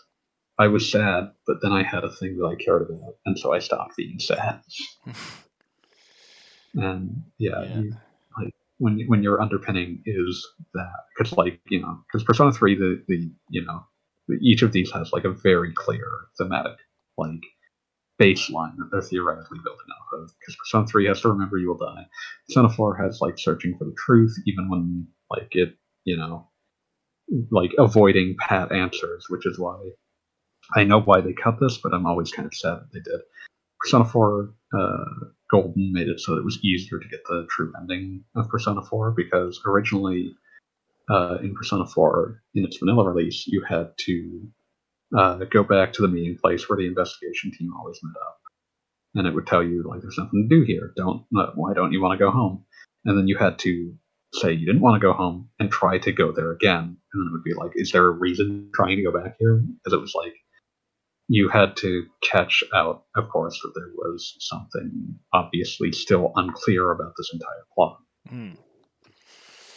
I was sad, but then I had a thing that I cared about, and so I stopped being sad. and yeah, Yeah. You, like when when your underpinning is that, because like you know, because Persona Three, the the you know, each of these has like a very clear thematic like baseline that they're theoretically building off of. Because Persona Three has to remember you will die. Persona Four has like searching for the truth, even when like it you know, like avoiding pat answers, which is why I know why they cut this, but I'm always kind of sad that they did. Persona 4 uh, Golden made it so that it was easier to get the true ending of Persona 4 because originally uh, in Persona 4, in its vanilla release, you had to uh, go back to the meeting place where the investigation team always met up, and it would tell you like, "There's nothing to do here. Don't. Uh, why don't you want to go home?" And then you had to say you didn't want to go home and try to go there again, and then it would be like, "Is there a reason trying to go back here?" Because it was like you had to catch out, of course, that there was something obviously still unclear about this entire plot. Hmm.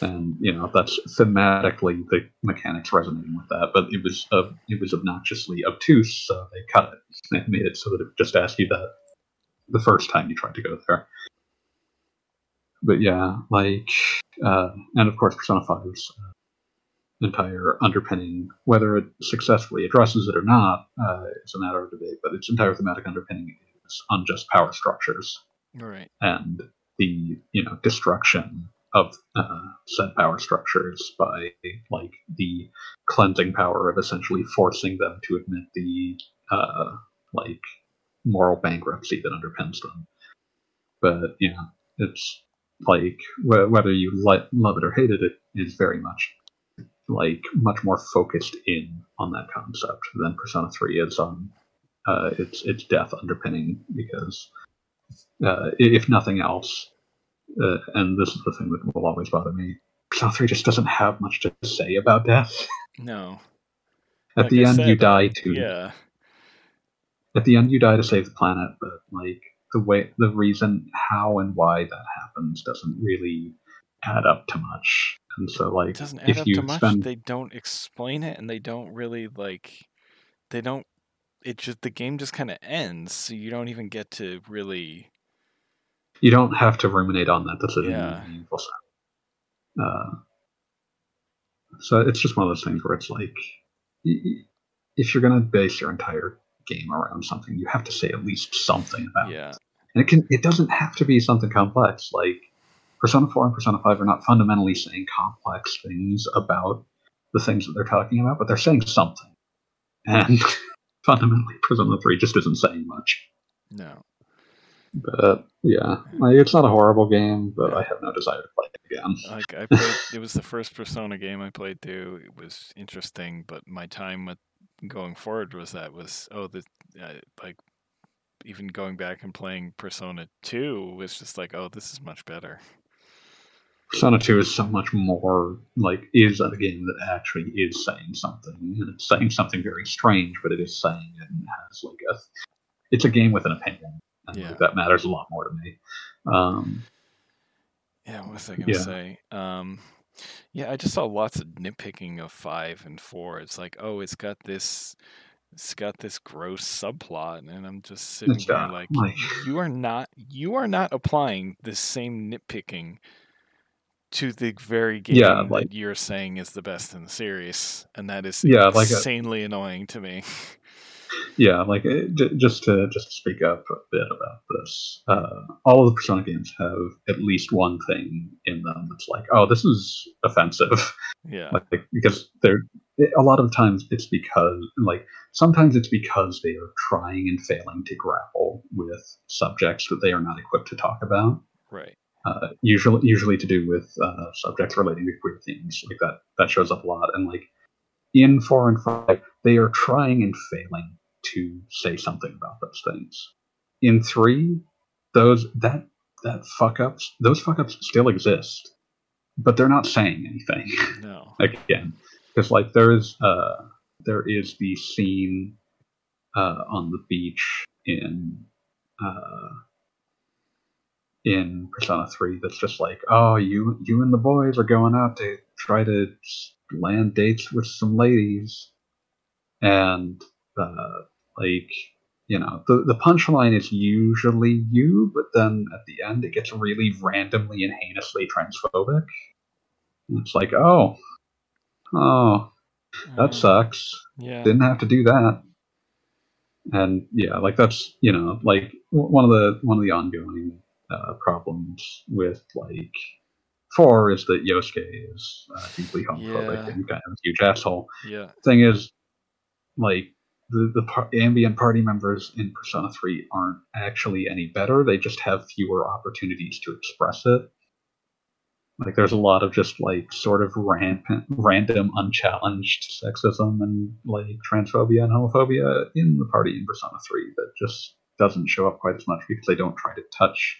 And you know that's thematically the mechanics resonating with that, but it was uh, it was obnoxiously obtuse, so they cut it. They made it so that it just asked you that the first time you tried to go there. But yeah, like, uh, and of course, Persona 5's uh, entire underpinning, whether it successfully addresses it or not, uh, it's a matter of debate. But its entire thematic underpinning is unjust power structures Right. and the you know destruction of uh, said power structures by like the cleansing power of essentially forcing them to admit the uh, like moral bankruptcy that underpins them. But yeah, it's like wh- whether you li- love it or hate it, it is very much like much more focused in on that concept than Persona Three is on uh, its its death underpinning because uh, if nothing else, uh, and this is the thing that will always bother me, Persona 3 just doesn't have much to say about death. No. At Like the I end, you die to. Yeah. At the end, you die to save the planet, but like the way, the reason how and why that happens doesn't really add up to much. And so, like, It doesn't add if up you to much. spend, They don't explain it, and they don't really like. They don't. It just the game just kind of ends, so you don't even get to really. you don't have to ruminate on that decision Yeah. in a meaningful sense. Uh, so it's just one of those things where it's like, if you're going to base your entire game around something, you have to say at least something about it. Yeah. And it can it doesn't have to be something complex. Like Persona 4 and Persona 5 are not fundamentally saying complex things about the things that they're talking about, but they're saying something. And fundamentally Persona 3 just isn't saying much. No. But yeah, like, it's not a horrible game, but I have no desire to play it again. Like I played. it was the first Persona game I played through. It was interesting, but my time with going forward was that was oh the uh, like even going back and playing Persona 2 was just like, oh, this is much better. Persona 2 is so much more like is a game that actually is saying something. And it's saying something very strange, but it is saying it and has like a it's a game with an opinion. And Yeah. like, that matters a lot more to me. Um Yeah, what was I gonna Yeah. say? Um, yeah, I just saw lots of nitpicking of five and four. It's like, oh, it's got this, it's got this gross subplot, and I'm just sitting It's here like, like- you are not, you are not applying the same nitpicking to the very game Yeah, like- that you're saying is the best in the series, and that is Yeah, like a- insanely annoying to me. yeah, like it, j- just to just to speak up a bit about this, uh, all of the Persona games have at least one thing in them that's like, oh, this is offensive. yeah, like because they're a lot of times it's because like sometimes it's because they are trying and failing to grapple with subjects that they are not equipped to talk about right. uh, usually usually to do with uh, subjects relating to queer themes like that that shows up a lot and like in four and five they are trying and failing to say something about those things. In three those that that fuck ups those fuck ups still exist but they're not saying anything No. again. Because like there is uh there is the scene uh, on the beach in uh, in Persona 3 that's just like, oh, you you and the boys are going out to try to land dates with some ladies, and uh, like you know the the punchline is usually you, but then at the end it gets really randomly and heinously transphobic. And it's like, oh, oh, that Mm, sucks. Yeah. Didn't have to do that. And yeah, like that's you know like one of the one of the ongoing uh, problems with like four is that Yosuke is uh, deeply homophobic Yeah. and kind of a huge asshole. Yeah. Thing is, like the the par- ambient party members in Persona Three aren't actually any better. They just have fewer opportunities to express it. Like there's a lot of just like sort of rampant, random, unchallenged sexism and like transphobia and homophobia in the party in Persona 3 that just doesn't show up quite as much because they don't try to touch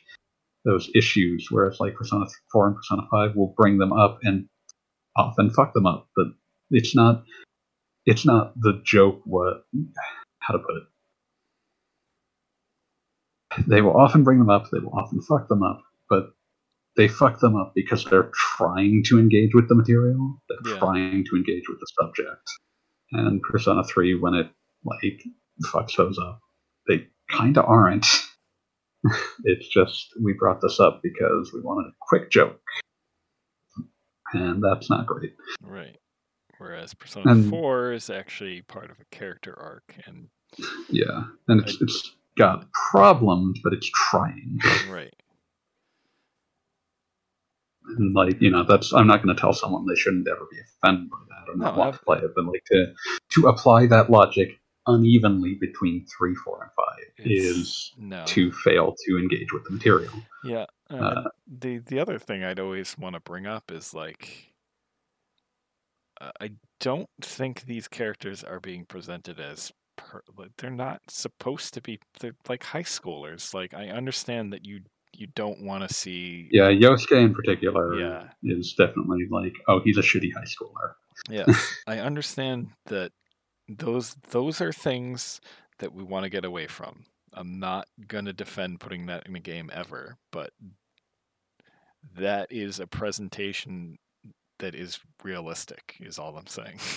those issues. Whereas like Persona 4 and Persona 5 will bring them up and often fuck them up, but it's not it's not the joke what how to put it. They will often bring them up, they will often fuck them up, but they fuck them up because they're trying to engage with the material. They're Yeah. trying to engage with the subject. And Persona 3, when it like fucks those up, they kinda aren't. it's just we brought this up because we wanted a quick joke. And that's not great. Right. Whereas Persona And- 4 is actually part of a character arc and Yeah. And it's it's got problems, but it's trying. right. And like, you know, that's I'm not gonna tell someone they shouldn't ever be offended by that or not No, want to I've- play it, but like to to apply that logic unevenly between three, four, and five is No. to fail to engage with the material. Yeah. Uh, Uh, the the other thing I'd always want to bring up is like I don't think these characters are being presented as per, they're not supposed to be they're like high schoolers. Like I understand that you you don't want to see Yeah, Yosuke in particular Yeah. is definitely like, oh, he's a shitty high schooler. yeah, I understand that those those are things that we want to get away from. I'm not gonna defend putting that in a game ever, but that is a presentation that is realistic. Is all I'm saying.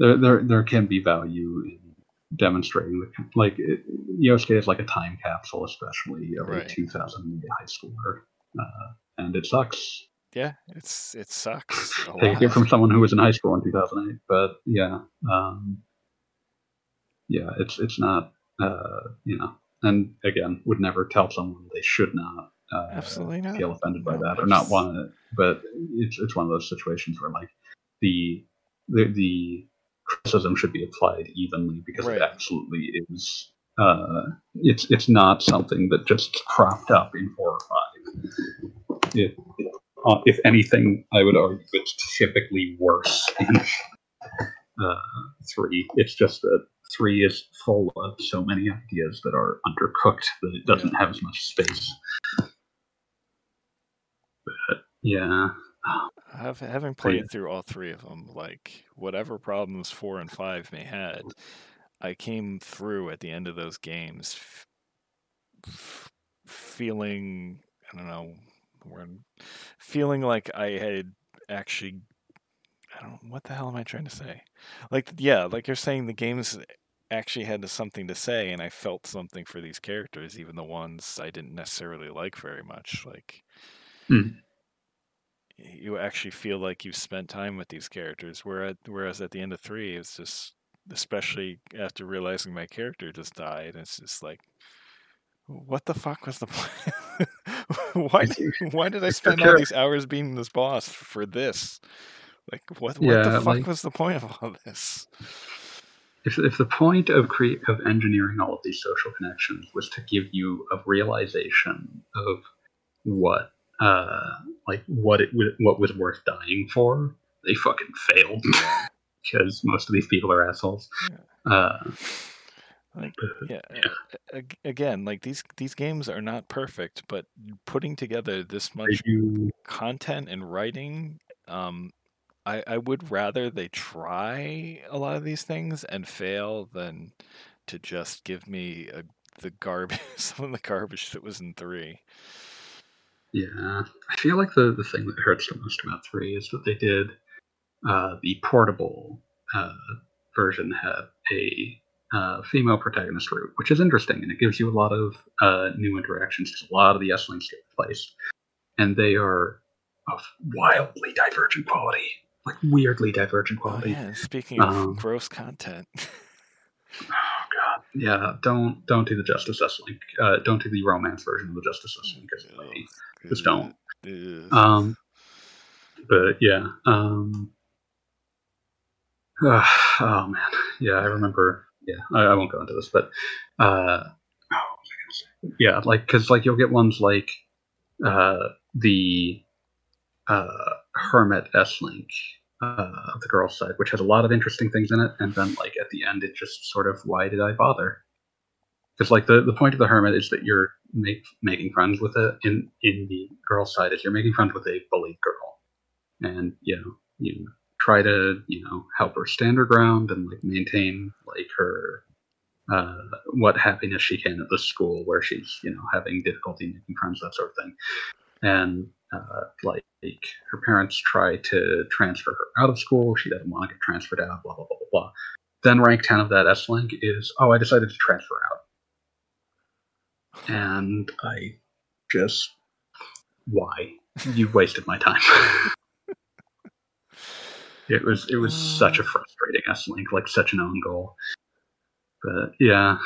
There, there, there can be value in demonstrating the like it, Yosuke is like a time capsule, especially of Right. a 2008 high schooler, uh, and it sucks. yeah, it's it sucks. Take it from someone who was in high school in 2008, but yeah, um, yeah, it's it's not, uh, you know, and again, would never tell someone they should not uh, Absolutely not. feel offended by No, that or not want it. But it's it's one of those situations where like the the, the criticism should be applied evenly because Right. it absolutely is. Uh, it's it's not something that just cropped up in four or five. It, it, uh, if anything, I would argue it's typically worse in uh, three. It's just that three is full of so many ideas that are undercooked that it doesn't have as much space. Yeah, Have, having played through all three of them, like whatever problems four and five may had, I came through at the end of those games f- f- feeling I don't know, word- feeling like I had actually I don't what the hell am I trying to say? Like yeah, like you're saying the games actually had something to say and I felt something for these characters even the ones I didn't necessarily like very much like Hmm. You actually feel like you've spent time with these characters whereas whereas at the end of 3 it's just especially after realizing my character just died it's just like what the fuck was the point why did, why did I spend all these hours being this boss for this? Like what what Yeah, the fuck like- was the point of all this? If, if the point of cre- of engineering all of these social connections was to give you a realization of what uh like what it what was worth dying for, they fucking failed. Because most of these people are assholes. Uh, like but- yeah, a- a- again like these these games are not perfect but putting together this much do. content and writing um I, I would rather they try a lot of these things and fail than to just give me a, the garbage, some of the garbage that was in three. Yeah, I feel like the, the thing that hurts the most about three is that they did uh, the portable uh, version had a uh, female protagonist route, which is interesting, and it gives you a lot of uh, new interactions because a lot of the S links get replaced, and they are of wildly divergent quality, like weirdly divergent Oh quality. yeah, and speaking of Um, gross content, Oh yeah. Don't don't do the Justice S link. Uh, don't do the romance version of the Justice S link. 'cause they- just don't. Ugh. Um, but yeah. Um, oh man, yeah. I remember. Yeah, I, I won't go into this, but uh, oh, what was I gonna say? Yeah, like because like you'll get ones like uh, the uh, Hermit S link uh, the girls' side, which has a lot of interesting things in it, and then like at the end, it just sort of why did I bother? Because like the, the point of the hermit is that you're make, making friends with it. In in the girls' side, is you're making friends with a bullied girl, and you know you try to you know help her stand her ground and like maintain like her uh, what happiness she can at the school where she's you know having difficulty making friends that sort of thing, and uh, like her parents try to transfer her out of school. She doesn't want to get transferred out. Blah blah blah blah blah. Then rank ten of that S link is oh I decided to transfer out and I just why you wasted my time. it was it was such a frustrating S link, like such an own goal. But yeah,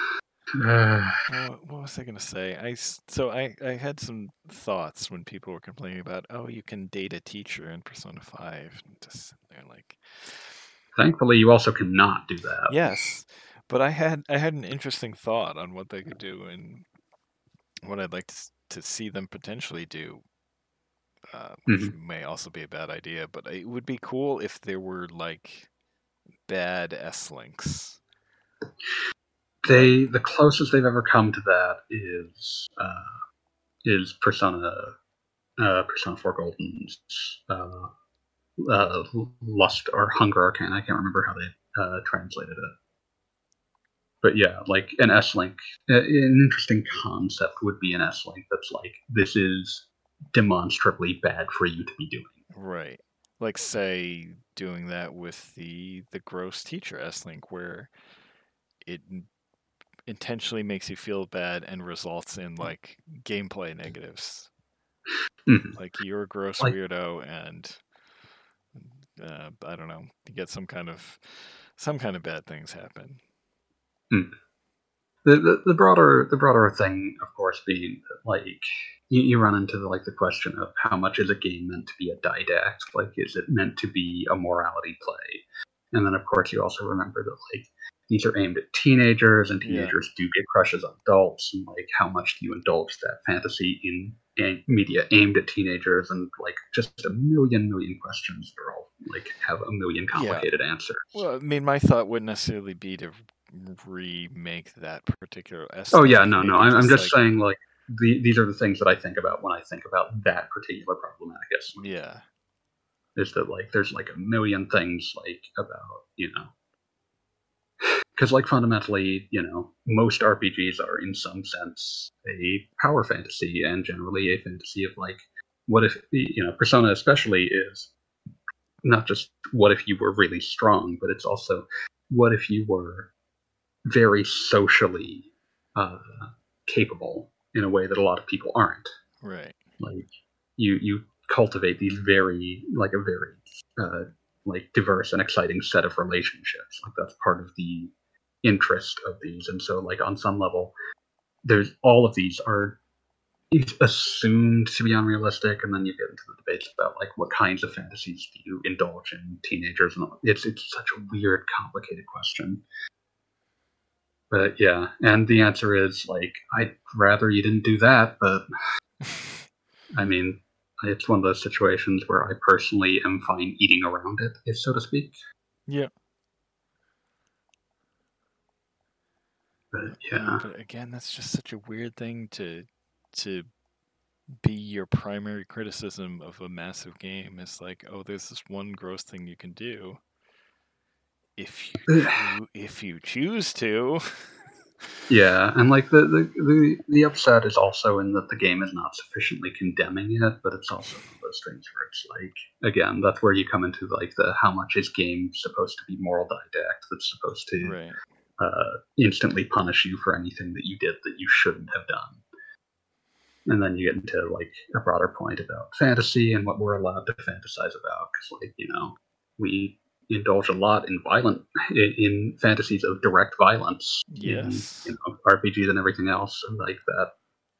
uh, What, what was I gonna say? I so I I had some thoughts when people were complaining about oh you can date a teacher in Persona Five. And just they're like thankfully you also cannot do that. yes, but I had I had an interesting thought on what they could do and what I'd like to to see them potentially do. Uh, which may also be a bad idea, but it would be cool if there were like bad S links. They the closest they've ever come to that is uh, is Persona uh, Persona Four Golden's uh, uh, Lust or Hunger Arcane. I can't remember how they uh, translated it. But yeah, like an S link, an interesting concept would be an S link that's like this is demonstrably bad for you to be doing. Right. Like say doing that with the the gross teacher S link where it intentionally makes you feel bad and results in like gameplay negatives. Mhm. Like you're a gross Like- weirdo and uh, I don't know, you get some kind of some kind of bad things happen. the, the the broader the broader thing, of course, being that like you, you run into the, like the question of how much is a game meant to be a didact? Like, is it meant to be a morality play? And then, of course, you also remember that like these are aimed at teenagers, and Yeah. teenagers do get crushes on adults, and like how much do you indulge that fantasy in, in media aimed at teenagers, and like just a million million questions that are all like have a million complicated answers. Well, I mean, my thought wouldn't necessarily be to remake that particular S. Oh yeah, no, no. I'm, I'm just like- saying like the, these are the things that I think about when I think about that particular problematic issue. Yeah, Is that like there's like a million things like about you know because like fundamentally you know most RPGs are in some sense a power fantasy and generally a fantasy of like what if you know Persona especially is not just what if you were really strong, but it's also what if you were very socially uh, capable in a way that a lot of people aren't. right. Like you you cultivate these very like a very uh, like diverse and exciting set of relationships. Like that's part of the interest of these, and so like on some level, there's all of these are assumed to be unrealistic, and then you get into the debates about like what kinds of fantasies do you indulge in teenagers, and all. it's it's such a weird, complicated question. But yeah, and the answer is like I'd rather you didn't do that, but I mean, it's one of those situations where I personally am fine eating around it, if so to speak. Yeah. But yeah, But again, that's just such a weird thing to to be your primary criticism of a massive game It's like, oh, there's this one gross thing you can do. If you if you choose to, Yeah, and like the, the the the upset is also in that the game is not sufficiently condemning it, but it's also one of those things where it's like again, that's where you come into like the how much is game supposed to be moral didact that's supposed to right? uh, instantly punish you for anything that you did that you shouldn't have done. And then you get into like a broader point about fantasy and what we're allowed to fantasize about, because like you know we indulge a lot in violent in, in fantasies of direct violence Yes. in you know, RPGs and everything else, and like that.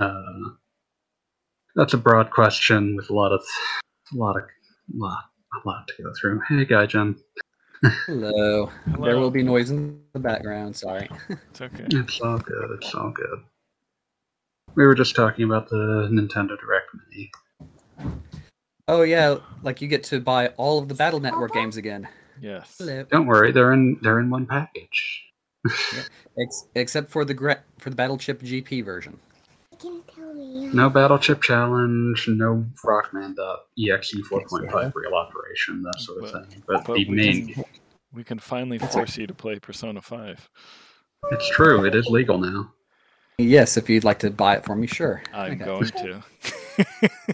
Uh, that's a broad question with a lot of a lot of lot a lot to go through. Hey, guy, Jim. Hello. There will be noise in the background. Sorry. It's okay. It's all good. It's all good. We were just talking about the Nintendo Direct Mini. Oh yeah, like you get to buy all of the Battle Network games again. Yes. Hello. Don't worry, they're in they're in one package. Ex- except for the gra- for the Battle Chip GP version. No Battle Chip Challenge, no Rockman.exe 4.5 real operation, that sort of But- thing. But, but the we main, can- We can finally force you to play Persona Five. it's true, it is legal now. Yes, if you'd like to buy it for me, sure. I'm Okay. going to.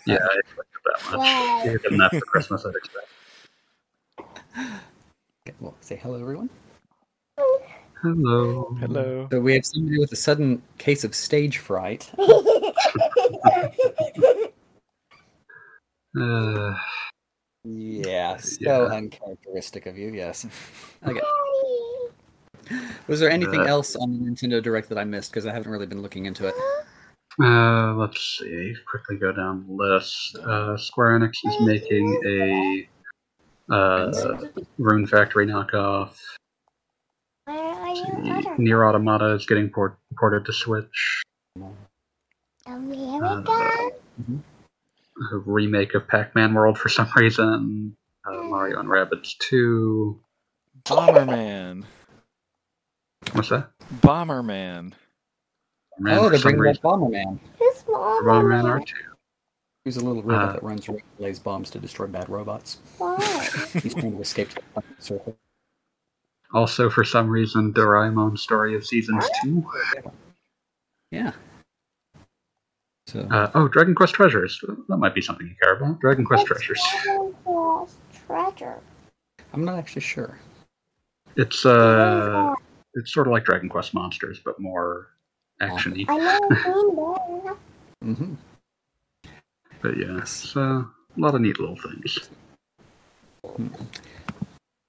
Yeah, I expected that much. You're that for Christmas, I'd expect. Okay, well, say hello, everyone. Hello. Hello. So we have somebody with a sudden case of stage fright. Uh, Yeah, so Yeah. uncharacteristic of you. Yes. Okay. Was there anything Uh, else on the Nintendo Direct that I missed? Because I haven't really been looking into it. Uh, let's see. Quickly go down the list. Uh, Square Enix is making a uh, Rune Factory knockoff. Where are you? Other? Nier Automata is getting port- ported to Switch. America? A remake of Pac-Man World for some reason. Uh, Mario and Rabbids 2. Bomberman. What's that? Bomberman. Man, oh, for they're bringing back Bomberman. Who's mom? Bomberman R2. He's a little robot Uh, that runs around and lays bombs to destroy bad robots. Why? He's trying to escape the circle. Also, for some reason, Doraemon Story of Seasons 2. Yeah. So Uh, oh, Dragon Quest Treasures. That might be something you care about. Dragon Quest Treasures. Dragon Quest Treasure. I'm not actually sure. It's uh, it's sort of like Dragon Quest Monsters, but more actiony. I know it's in there. hmm But yeah, it's uh, a lot of neat little things.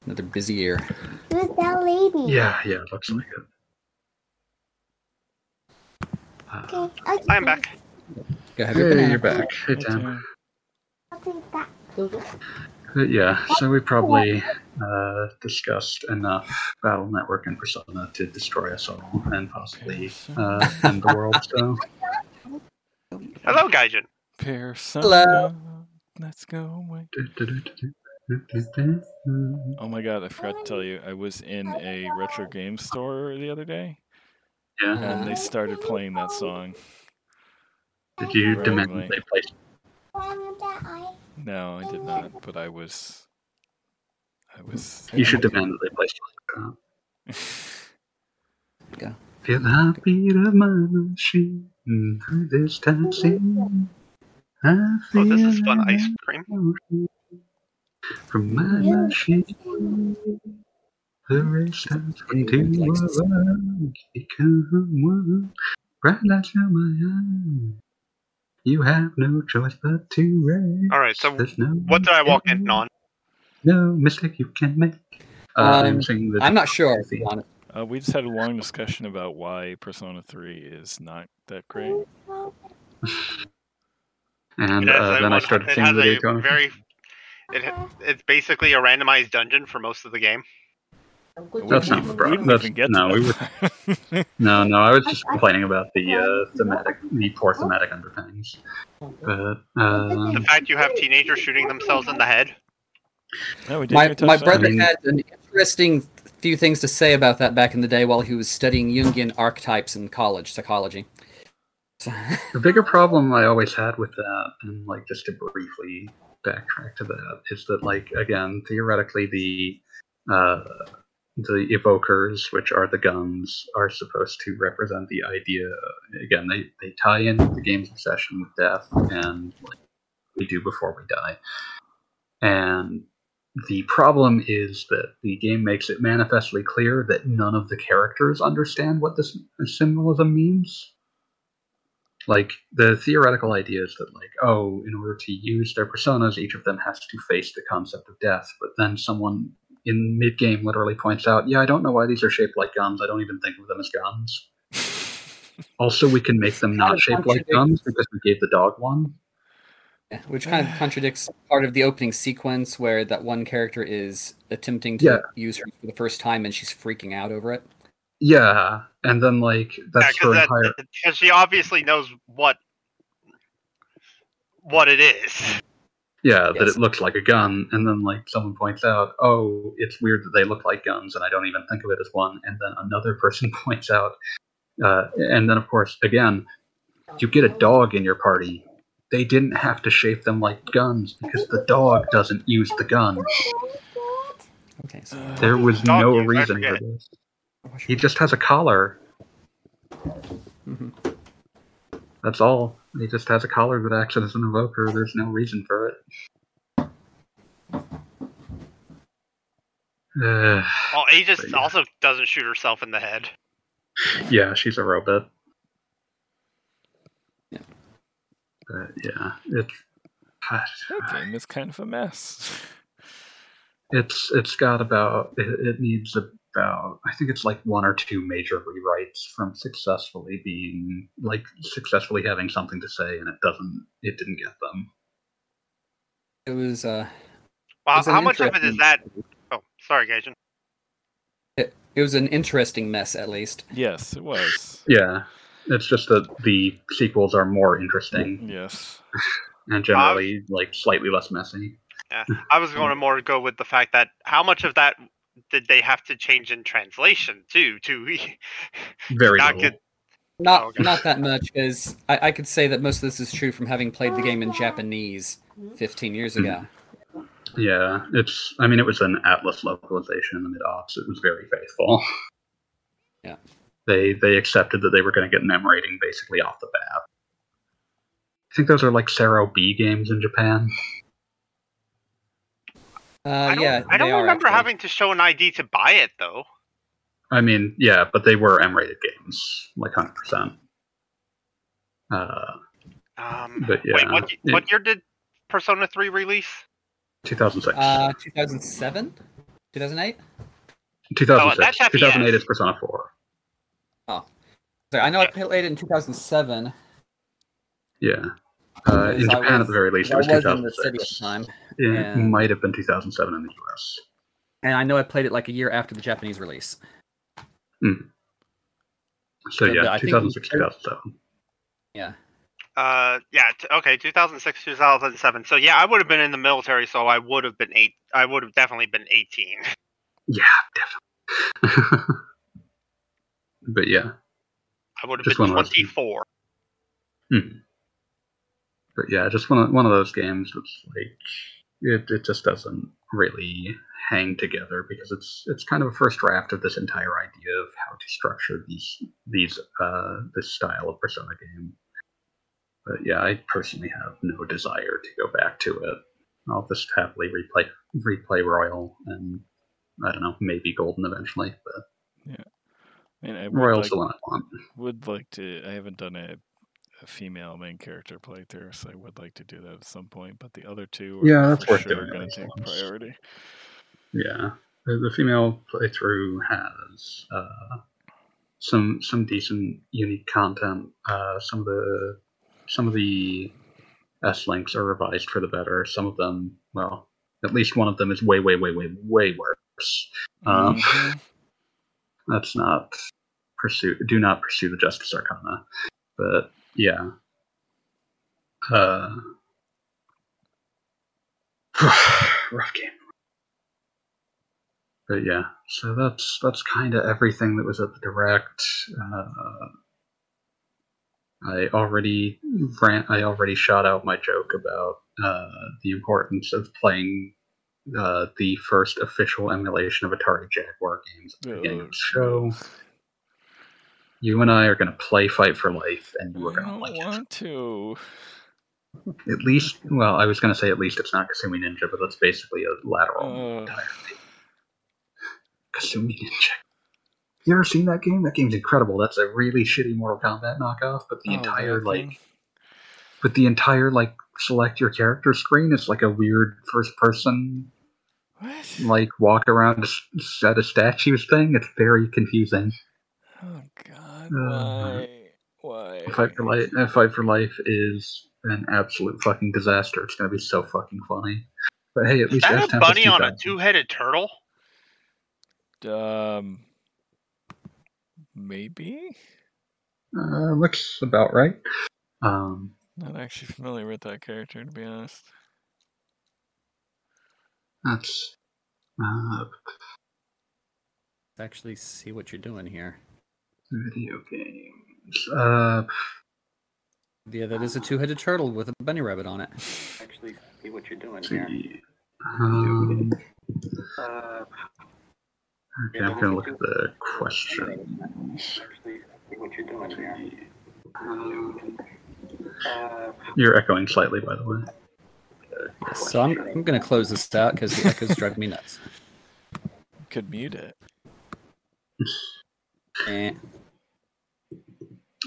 Another busy year. Who's that lady? Yeah, yeah, it looks like it. Uh, Okay, I'll I'm back. Go have your hey, you're back. Hey, Me Tim. too. I'll take that. But yeah, so we probably uh, discussed enough Battle Network and Persona to destroy us all and possibly uh, end the world. So Hello, Gaijin. Persona. Let's go away. Oh my god, I forgot to tell you, I was in a retro game store the other day yeah, and they started playing that song. did you Right, demand right. they play? Mom. No, I did not, but I was. I was. You should demand that they play. something. Go. Feel the heartbeat of my machine through this taxi. I Oh, this is fun ice cream. From my machine, the race starts into a run. Become one, bright lights in my eyes. You have no choice but to race. All right, so no What did I walk in on? No mistake you can make. Uh, I'm Um, singing the I'm not sure, to be. Uh, we just had a long discussion about why Persona 3 is not that great. And It has uh, a then I started seeing singing has the a Daytona. very. It, it's basically a randomized dungeon for most of the game. That's not we, problem. That's- get no, we that. No, no, I was just complaining about the uh, thematic, the poor thematic underpinnings. But The um, fact you have teenagers shooting themselves in the head. no, we didn't My, my brother I mean- had an interesting few things to say about that back in the day while he was studying Jungian archetypes in college, psychology. The bigger problem I always had with that, and like just to briefly backtrack to that, is that like again, theoretically the uh, the evokers, which are the guns, are supposed to represent the idea. Again, they they tie in the game's obsession with death and like we do before we die. And the problem is that the game makes it manifestly clear that none of the characters understand what this symbolism means like the theoretical idea is that like oh in order to use their personas each of them has to face the concept of death but then someone in mid game literally points out yeah i don't know why these are shaped like guns i don't even think of them as guns also we can make them not shaped like guns because we gave the dog one Yeah, which kind of contradicts part of the opening sequence where that one character is attempting to Yeah. use her for the first time and she's freaking out over it. Yeah and then like Yeah, that's her because entire because she obviously knows what what it is. Yeah, that it looks like a gun, and then like someone points out, "Oh, it's weird that they look like guns," and I don't even think of it as one. And then another person points out, uh, and then of course, again, you get a dog in your party. They didn't have to shape them like guns because the dog doesn't use the gun. Okay, so There was no reason for forget. this. He just has a collar. Mhm. That's all. He just has a collar that acts as an evoker. There's no reason for it. Uh, Well, Aegis But yeah. also doesn't shoot herself in the head. Yeah, she's a robot. Yeah. But yeah, it's That game is kind of a mess. it's it's got about it, it needs about I think it's like one or two major rewrites from successfully being like successfully having something to say, and it doesn't it didn't get them. it was uh Well, It's an how much of it is that? Oh, sorry, Gaijin. it, it was an interesting mess at least. Yes, it was. Yeah, it's just that the sequels are more interesting Yes. and generally like slightly less messy. Yeah, I was going to more go with the fact that how much of that did they have to change in translation too? To Very Not little. good. Not Oh, okay. not that much, because I, I could say that most of this is true from having played the game in Japanese 15 years hmm. ago. Yeah, it's. I mean, it was an Atlus localization in the mid aughts. It was very faithful. Yeah. They they accepted that they were going to get an M rating basically off the bat. I think those are like CERO B games in Japan. Uh, I don't, yeah, I don't remember actually. having to show an ID to buy it though. I mean, yeah, but they were M rated games, like hundred percent. Uh, Um, But wait, what, it- what year did Persona 3 release? two thousand six. Uh, 2007, 2008. two thousand oh, that's six. FPS. Two thousand eight is Persona four. Sorry, I know I played it in 2007. Yeah. Uh, in Because I Japan, at the very least, it was was two in the city at six. the time, It and- might have been two thousand seven in the U.S. and I know I played it like a year after the Japanese release. So Yeah, but yeah, I think- 2006, 2007. Yeah. Uh, yeah, t- okay, 2006, 2007. So yeah, I would have been in the military, so I would have been eight. I would have definitely been 18. Yeah, definitely. but yeah, I would have Just been one of those. 24. But yeah, just one of one of those games that's like it, it just doesn't really hang together because it's it's kind of a first draft of this entire idea of how to structure these these uh this style of Persona game. But yeah, I personally have no desire to go back to it. I'll just happily replay replay Royal and I don't know, maybe Golden eventually, but I mean, I Royal's like, the one I want. would like to. I haven't done a, a female main character playthrough, so I would like to do that at some point. But the other two, are Yeah, that's for worth sure doing going to take once. priority. Yeah, the, the female playthrough has uh, some some decent unique content. Uh, some of the some of the S links are revised for the better. Some of them, well, at least one of them is way, way, way, way, way worse. Um, Mhm. That's not pursue. Do not pursue the Justice Arcana. But yeah, uh, rough game. But yeah, so that's that's kind of everything that was at the direct. Uh, I already ran. I already shot out my joke about uh, the importance of playing uh, the first official emulation of Atari Jaguar games at the beginning of the show. You and I are going to play Fight for Life, and you are going to like want to. At least, well, I was going to say at least it's not Kasumi Ninja, but that's basically a lateral Uh. Kasumi Ninja. You ever seen that game? That game's incredible. That's a really shitty Mortal Kombat knockoff, but the oh, entire like but the entire like select your character screen is like a weird first person What? like walk around a set of statues thing. It's very confusing. Oh God! Uh, Why? Why? Fight for life. uh, Fight for life is an absolute fucking disaster. It's gonna be so fucking funny. But hey, at Is least that a bunny on a two-headed turtle? Um, maybe. Uh, looks about right. Um, Not actually familiar with that character, to be honest. that's uh, Actually, see what you're doing here. Video games. Uh, Yeah, that is a two-headed turtle with a bunny rabbit on it. Actually, see what you're doing let's see. Um, okay, I'm gonna look at the questions. Actually, see what you're doing Um, You're echoing slightly, by the way. So I'm, I'm going to close this out because the echoes drive me nuts. Could mute it. Eh.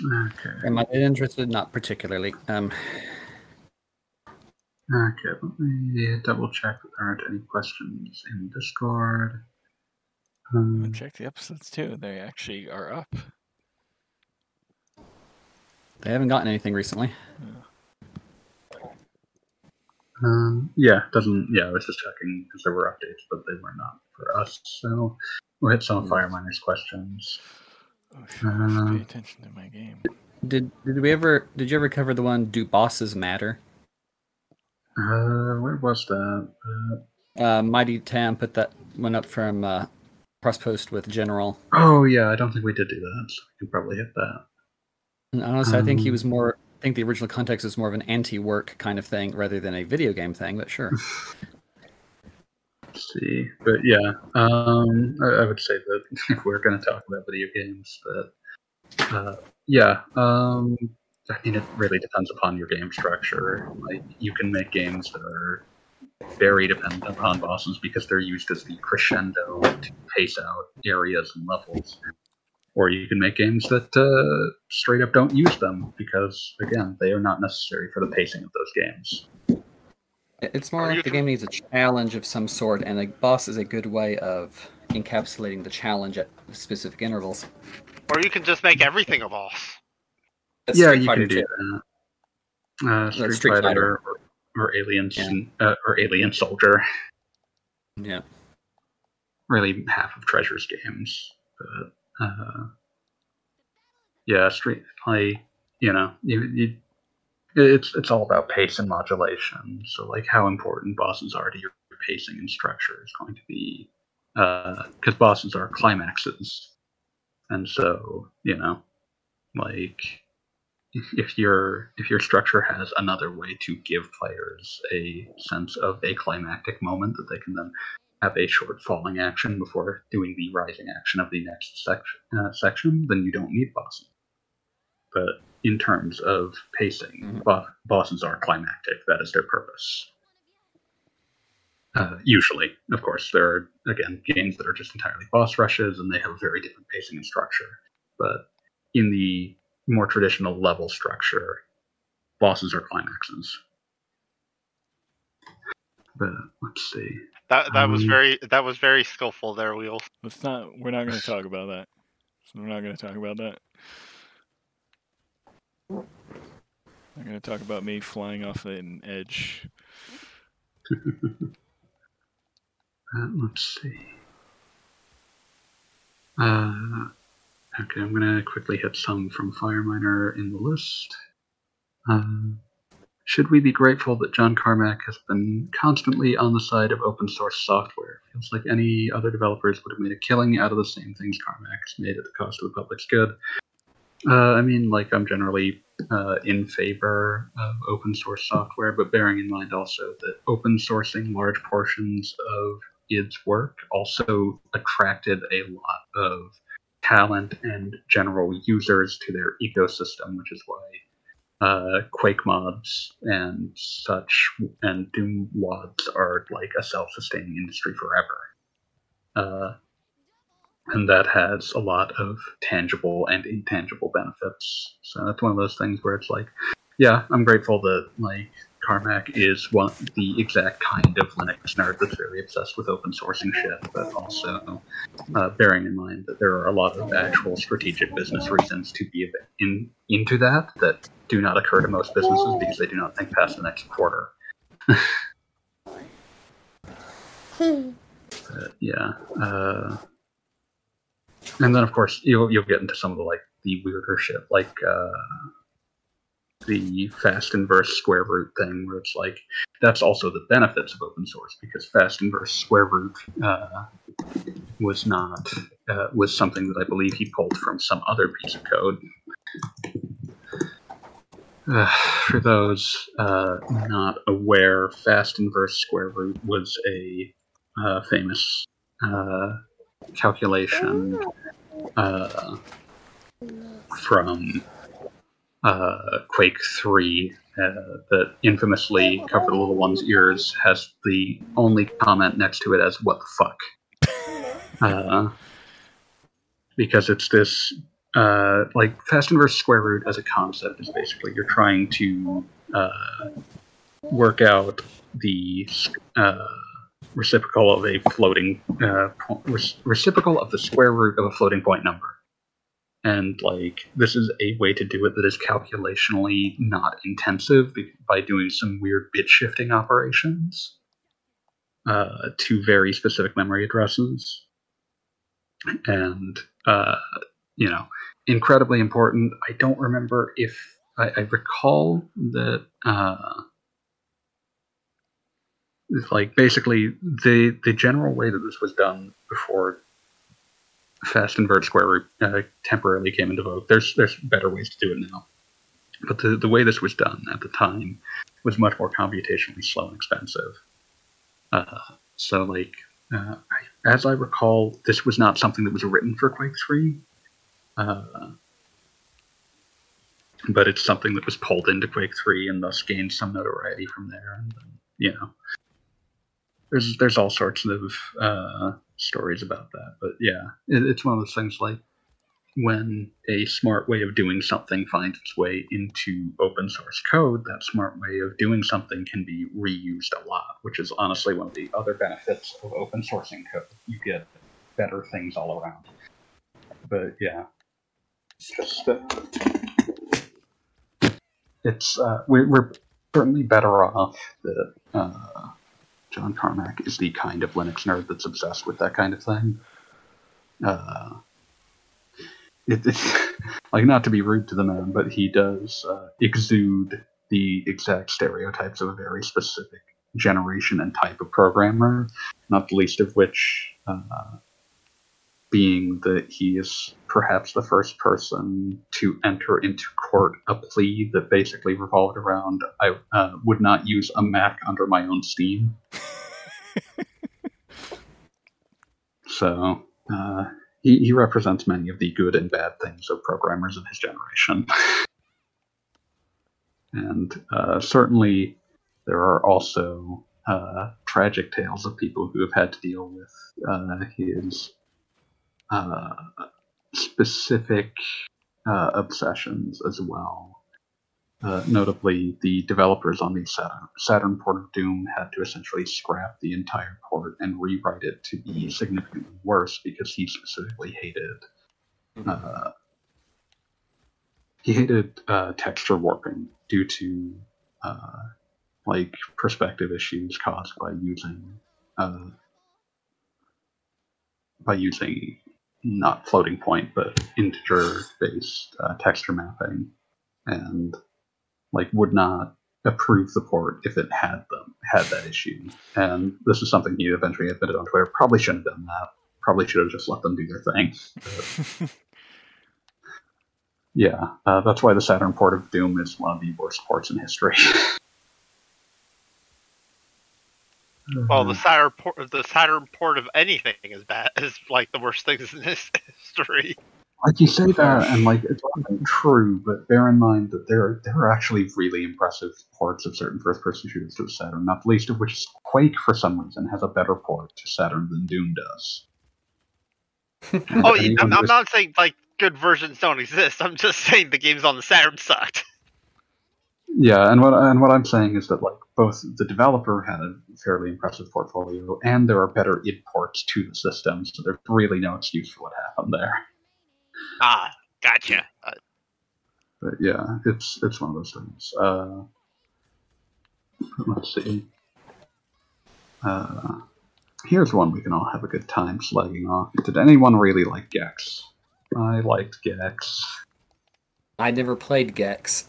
Okay. Am I interested? Not particularly. Um, Okay, let me double check that there aren't any questions in Discord. I Um, checked the episodes too. They actually are up. they haven't gotten anything recently. um, yeah, doesn't. Yeah, I was just checking because there were updates, but they were not for us. So we'll hit some of. Fireminer's questions. Oh, shoot, I Um, pay attention to my game. Did did we ever? Did you ever cover the one? Do bosses matter? Uh, where was that? Uh, Uh, Mighty Tam put that one up from uh, cross post with General. oh yeah, I don't think we did do that. So we can probably hit that. And honestly, I think he Um, was more. I think the original context is more of an anti-work kind of thing rather than a video game thing. But sure. See, but yeah, um, I, I would say that if we're going to talk about video games, that uh, yeah, um, I mean, it really depends upon your game structure. Like, you can make games that are very dependent upon bosses because they're used as the crescendo to pace out areas and levels. Or you can make games that uh, straight up don't use them because, again, they are not necessary for the pacing of those games. It's more Or you like the can- game needs a challenge of some sort, and a boss is a good way of encapsulating the challenge at specific intervals. Or you can just make everything a boss. That's yeah, Street you Fighter can do too. that. Uh, Street, Street Fighter, Fighter. Or, or Alien, Yeah. uh, or Alien Soldier. Yeah. Really, half of Treasure's games, but uh, yeah, Street. I, you know, you, you, it's it's all about pace and modulation. So, like, how important bosses are to your pacing and structure is going to be, because bosses are climaxes, and so you know, like if your if your structure has another way to give players a sense of a climactic moment that they can then have a short falling action before doing the rising action of the next section, uh, section then you don't need bosses. But in terms of pacing, Mhm. bo- bosses are climactic. That is their purpose. Uh, usually, of course, there are again games that are just entirely boss rushes, and they have a very different pacing and structure. But in the more traditional level structure, bosses are climaxes. But let's see. That that was Um, very that was very skillful there, Wheels. Let's not. We're not going to talk about that. We're not going to talk about that. I'm going to talk about me flying off an edge. Uh, let's see. Uh, okay, I'm gonna quickly hit some from Fireminer in the list. Um, should we be grateful that John Carmack has been constantly on the side of open source software? Feels like any other developers would have made a killing out of the same things Carmack's made at the cost of the public's good. Uh, I mean, like I'm generally uh, in favor of open source software, but bearing in mind also that open sourcing large portions of its work also attracted a lot of talent and general users to their ecosystem, which is why uh, Quake mods and such and Doom WADs are like a self-sustaining industry forever. Uh, and that has a lot of tangible and intangible benefits. So that's one of those things where it's like, yeah, I'm grateful that like Carmack is one the exact kind of Linux nerd that's very obsessed with open sourcing shit, but also uh, bearing in mind that there are a lot of actual strategic business reasons to be in into that that do not occur to most businesses because they do not think past the next quarter. But, yeah. Uh, and then of course you'll you'll get into some of the like the weirder shit like uh, the fast inverse square root thing where it's like that's also the benefits of open source because fast inverse square root uh, was not uh, was something that I believe he pulled from some other piece of code. Uh, for those uh, not aware, fast inverse square root was a uh, famous uh, calculation uh, from uh, Quake 3 uh, that infamously covered the little one's ears has the only comment next to it as "What the fuck," uh, because it's this uh, like fast inverse square root as a concept is basically you're trying to uh, work out the uh, reciprocal of a floating uh, reciprocal of the square root of a floating point number. And like this is a way to do it that is calculationally not intensive by doing some weird bit shifting operations uh, to very specific memory addresses. And uh, you know, incredibly important. I don't remember if I, I recall that. Uh, like basically the the general way that this was done before fast inverse square root uh, temporarily came into vogue. There's there's better ways to do it now, but the the way this was done at the time was much more computationally slow and expensive. Uh, so like uh, I, as I recall, this was not something that was written for Quake three. Uh, but it's something that was pulled into Quake 3 and thus gained some notoriety from there. And you know, there's there's all sorts of uh, stories about that. But yeah, it, it's one of those things like when a smart way of doing something finds its way into open source code, that smart way of doing something can be reused a lot, which is honestly one of the other benefits of open sourcing code. You get better things all around. But yeah, it's just uh, it's uh, we're, we're certainly better off that uh, John Carmack is the kind of Linux nerd that's obsessed with that kind of thing. Uh, it, like not to be rude to the man, but he does uh, exude the exact stereotypes of a very specific generation and type of programmer, not the least of which uh, being that he is perhaps the first person to enter into court a plea that basically revolved around I uh, would not use a Mac under my own Steam. So uh, he, he represents many of the good and bad things of programmers of his generation. and uh, certainly there are also uh, tragic tales of people who have had to deal with uh, his uh, specific uh, obsessions as well. Uh, notably, the developers on the Saturn, Saturn port of Doom had to essentially scrap the entire port and rewrite it to be significantly worse because he specifically hated uh, he hated uh, texture warping due to uh, like perspective issues caused by using uh, by using not floating point but integer based uh, texture mapping. And like would not approve the port if it had them had that issue and this is something he eventually admitted on twitter probably shouldn't have done that probably should have just let them do their thing yeah, uh, that's why the Saturn port of Doom is one of the worst ports in history. Well, the Saturn port, the Saturn port of anything is bad. Is like the worst things in this history. Like you say that, and like it's often true, but bear in mind that there there are actually really impressive ports of certain first-person shooters to Saturn. Not the least of which is Quake, for some reason, has a better port to Saturn than Doom does. Oh, anyone I'm, I'm not saying like good versions don't exist. I'm just saying the games on the Saturn sucked. Yeah, and what and what I'm saying is that like both the developer had a fairly impressive portfolio, and there are better id ports to the system, so there's really no excuse for what happened there. Ah, gotcha. Uh, But yeah, it's it's one of those things. Uh, let's see. Uh, here's one we can all have a good time slagging off. Did anyone really like Gex? I liked Gex. I never played Gex.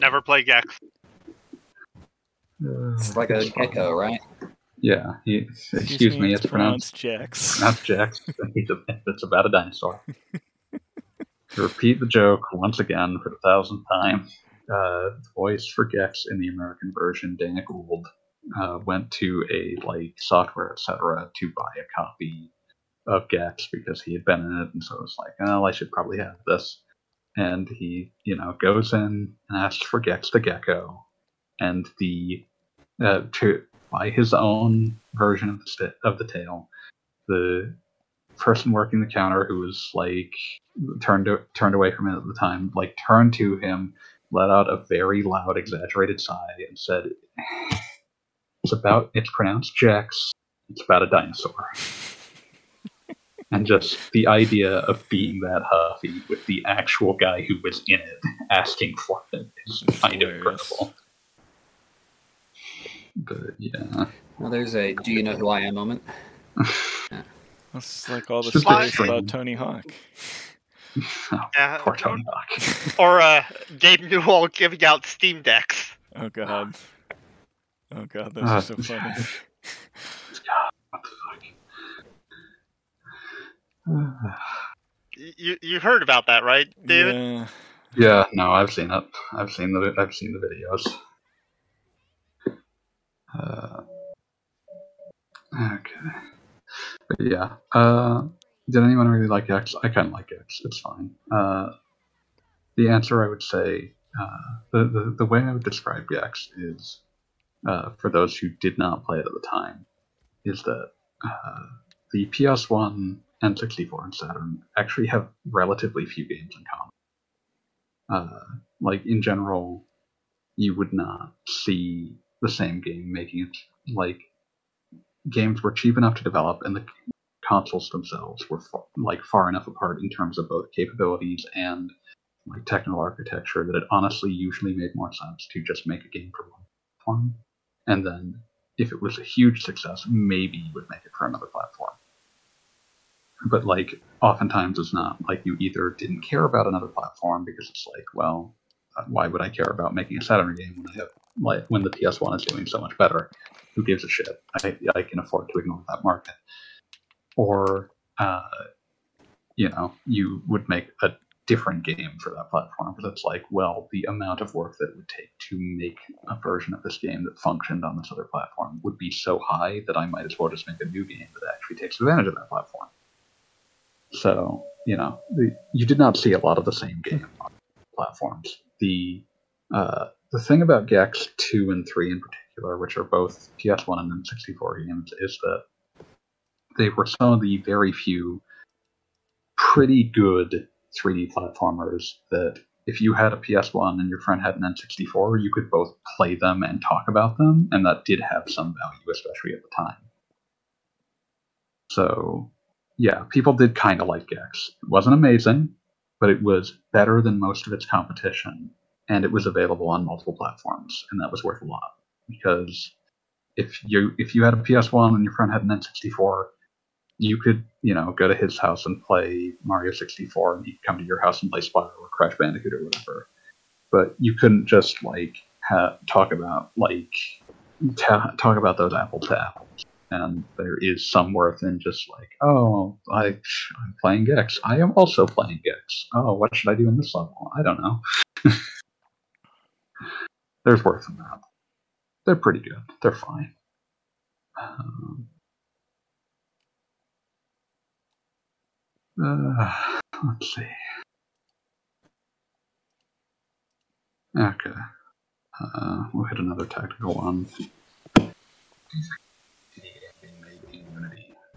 never played Gex. Uh, It's like a gecko, right? Yeah. He, excuse, me, it's pronounced Jax. Not Jax. It's about a dinosaur. to repeat the joke once again for the thousandth time, uh, the voice for Gex in the American version, Dana Gould, uh, went to a like software etc. to buy a copy of Gex because he had been in it, and so it was like, oh, I should probably have this. And he, you know, goes in and asks for Gex the Gecko, and the uh, to by his own version of the st- of the tale, the person working the counter who was like turned to, turned away from it at the time, like turned to him, let out a very loud, exaggerated sigh, and said, "It's about it's pronounced Jax. It's about a dinosaur." and just the idea of being that huffy with the actual guy who was in it asking for it is kind of incredible. But yeah. Well, there's a "Do you know who I am?" moment. That's like all the Just stories about Tony Hawk. Oh, Yeah, poor Tony Hawk. or uh, Gabe Newell giving out Steam decks. Oh god. Oh god, those Ah, are so funny. What the fuck? You you heard about that, right, David? Yeah. Yeah, no, I've seen it. I've seen the I've seen the videos. Uh, okay, but yeah. Uh, did anyone really like Gex? I kind of like Gex. It's fine. Uh, the answer I would say, uh, the, the the way I would describe Gex is, uh, for those who did not play it at the time, is that uh, the PS1, N64, and Saturn actually have relatively few games in common uh, like in general, you would not see the same game making it like games were cheap enough to develop, and the consoles themselves were far, like far enough apart in terms of both capabilities and like technical architecture that it honestly usually made more sense to just make a game for one platform, and then if it was a huge success, maybe you would make it for another platform. But like oftentimes it's not like you either didn't care about another platform because it's like, well, why would I care about making a Saturn game when I have like when the PS1 is doing so much better? Who gives a shit? I I can afford to ignore that market. Or uh, you know, you would make a different game for that platform because it's like, well, the amount of work that it would take to make a version of this game that functioned on this other platform would be so high that I might as well just make a new game that actually takes advantage of that platform. So, you know, the, you did not see a lot of the same game on platforms. The uh, the thing about Gex 2 and 3 in particular, which are both PS1 and N64 games, is that they were some of the very few pretty good 3D platformers that if you had a PS1 and your friend had an N64, you could both play them and talk about them, and that did have some value, especially at the time. So, yeah, people did kind of like Gex. It wasn't amazing, but it was better than most of its competition, and it was available on multiple platforms, and that was worth a lot. Because if you if you had a PS1 and your friend had an N64, you could you know go to his house and play Mario 64, and he'd come to your house and play Spyro or Crash Bandicoot or whatever. But you couldn't just like ha- talk about like ta- talk about those apples to apples. and there is some worth in just like, oh, I, I'm playing Gex. I am also playing Gex. Oh, what should I do in this level? I don't know. There's worse than that. They're pretty good. They're fine. Um, uh, let's see. Okay. Uh, we'll hit another tactical one.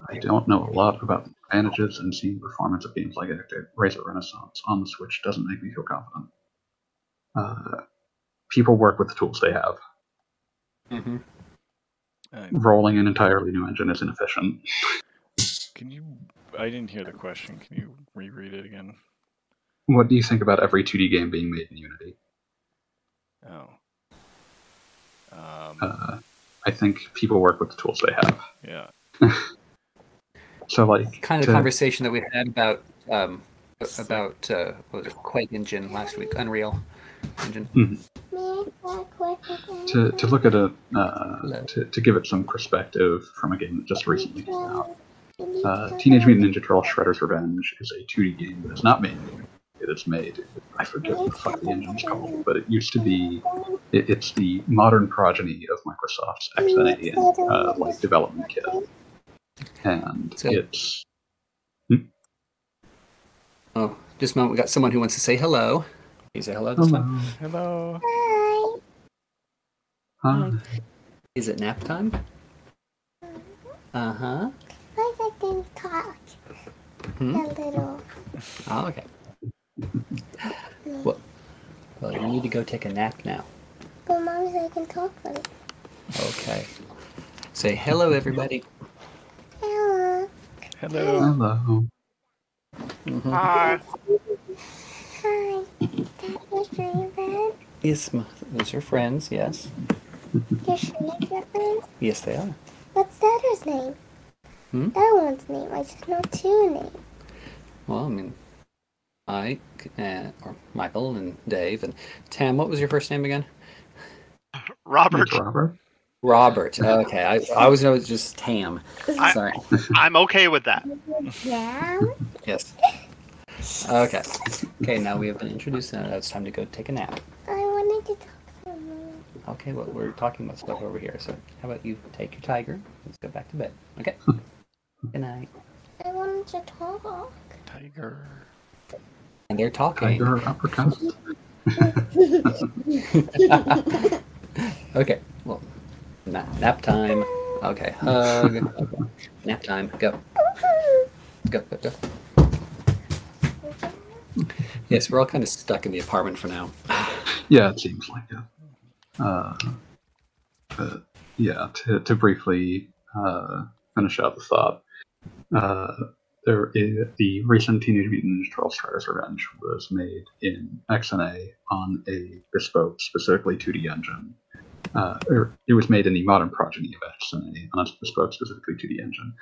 I don't know a lot about the advantages and seeing performance of games like Razor Renaissance on the Switch doesn't make me feel confident. Uh, people work with the tools they have. Mm-hmm. Uh, Rolling an entirely new engine is inefficient. can you? I didn't hear the question. Can you reread it again? What do you think about every 2D game being made in Unity? Oh. Um, Uh, I think people work with the tools they have. yeah. So, like, Kind of to- conversation that we had about um, about uh, what was it, Quake Engine last week, Unreal Engine. Me, that quick again. to, to look at a uh, to, to give it some perspective from a game that just recently came out. Uh, Teenage Mutant Ninja Turtle Shredder's Revenge is a 2D game that is not made. It is made. I forget what the fuck the engine's called, but it used to be. It, it's the modern progeny of Microsoft's XNA uh, like development kit, and So- it's Oh, just a moment. We got someone who wants to say hello. Can you say hello this time? hello. Hello. Hi. Hi. Is it nap time? Uh huh. Why I like to talk Hmm? a little. Oh, okay. Well, well, you need to go take a nap now. But mom said I can talk for it. Okay. Say hello, everybody. Hello. Hello. Hello. Mhm. Hi. Hi. That's your favorite. Yes, ma- those are friends. Yes, Your Shredder your friend? yes, they are. What's the other's name? Hmm? The other one's name. I just know two names. Well, I mean, Mike and, or Michael and Dave and Tam. What was your first name again? Robert, Robert. Robert. Okay, I, I always know it's just Tam. I- Sorry. I'm okay with that. Yeah. Yes. Okay. Okay, now we have been introduced, and now it's time to go take a nap. I wanted to talk to you. Okay, well, we're talking about stuff over here, so how about you take your tiger? Let's go back to bed. Okay. Good night. I wanted to talk. Tiger. And they're talking. Tiger uppercut. okay. Well, nap, nap time. Okay. Hug. Okay. Nap time. Go. Go. Go. Go. Yes, we're all kind of stuck in the apartment for now. Yeah, it seems like it. Uh, but yeah, to, to briefly uh, finish out the thought, uh, there is, the recent Teenage Mutant Ninja Turtles Revenge was made in XNA on a bespoke, specifically 2D engine. Uh, or it was made in the modern progeny of XNA on a bespoke, specifically 2D engine.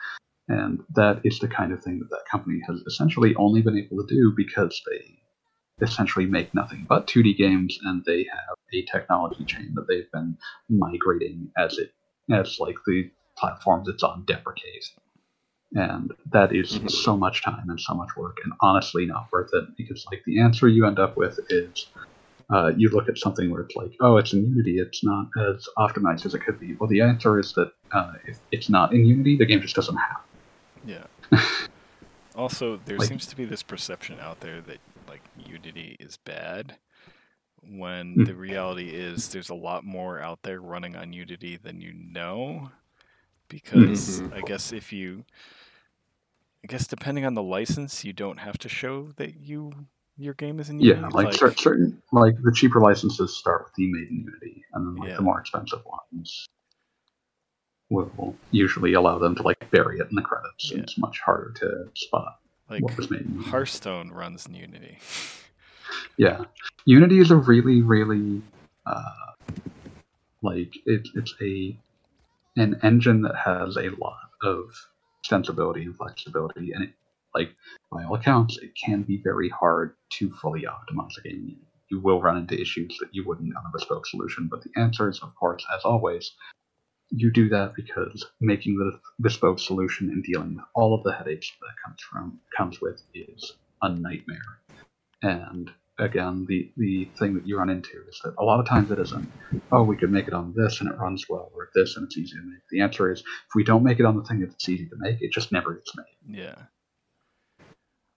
And that is the kind of thing that that company has essentially only been able to do because they essentially make nothing but 2D games, and they have a technology chain that they've been migrating as it as like the platforms it's on deprecate. And that is so much time and so much work, and honestly not worth it because like the answer you end up with is uh, you look at something where it's like, oh, it's in Unity, it's not as optimized as it could be. Well, the answer is that uh, if it's not in Unity, the game just doesn't happen. Yeah. also, there Like- seems to be this perception out there that like Unity is bad, when Mm. the reality is there's a lot more out there running on Unity than you know. Because I guess if you, I guess depending on the license, you don't have to show that you your game is in Unity. Yeah, like, cer- certain like the cheaper licenses start with the made in Unity, and then like Yeah. the more expensive ones will usually allow them to like bury it in the credits. Yeah. It's much harder to spot like what was made. Hearthstone runs in Unity. Yeah, Unity is a really, really uh, like it, it's a an engine that has a lot of extensibility and flexibility, and it like by all accounts, it can be very hard to fully optimize a game. You will run into issues that you wouldn't on a bespoke solution, but the answer is, of course, as always, you do that because making the bespoke solution and dealing with all of the headaches that comes from comes with is a nightmare. And again, the the thing that you run into is that a lot of times it isn't. Oh, we could make it on this and it runs well, or this and it's easy to make. The answer is if we don't make it on the thing that's easy to make, it just never gets made. Yeah.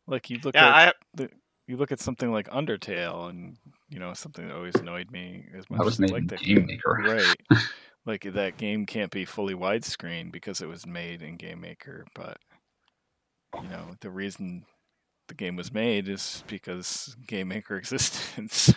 Like you look Yeah, at I the, you look at something like Undertale, and you know something that always annoyed me as much That was as I made like in that Game game. Maker. Right. like that game can't be fully widescreen because it was made in Game Maker, but you know the reason the game was made is because Game Maker existed. so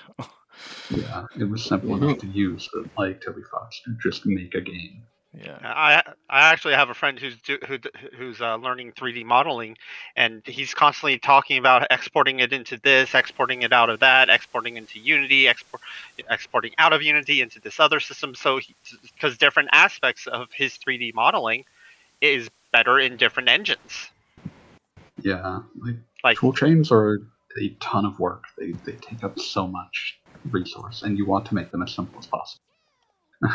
Yeah, it was simple enough to use that, like Toby Fox, to just make a game. Yeah. I I actually have a friend who's do, who who's uh, learning 3D modeling, and he's constantly talking about exporting it into this, exporting it out of that, exporting into Unity, export exporting out of Unity into this other system. So because different aspects of his 3D modeling is better in different engines. Yeah, like, Like tool chains are a ton of work. They they take up so much resource, and you want to make them as simple as possible.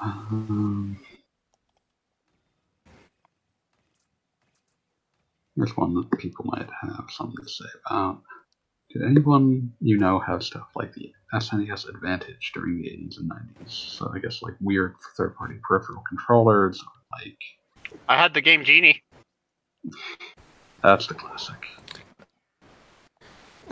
um, there's one that people might have something to say about. Did anyone you know have stuff like the SNES Advantage during the 80s and 90s? So I guess like weird third-party peripheral controllers, or like I had the game Genie. that's the classic.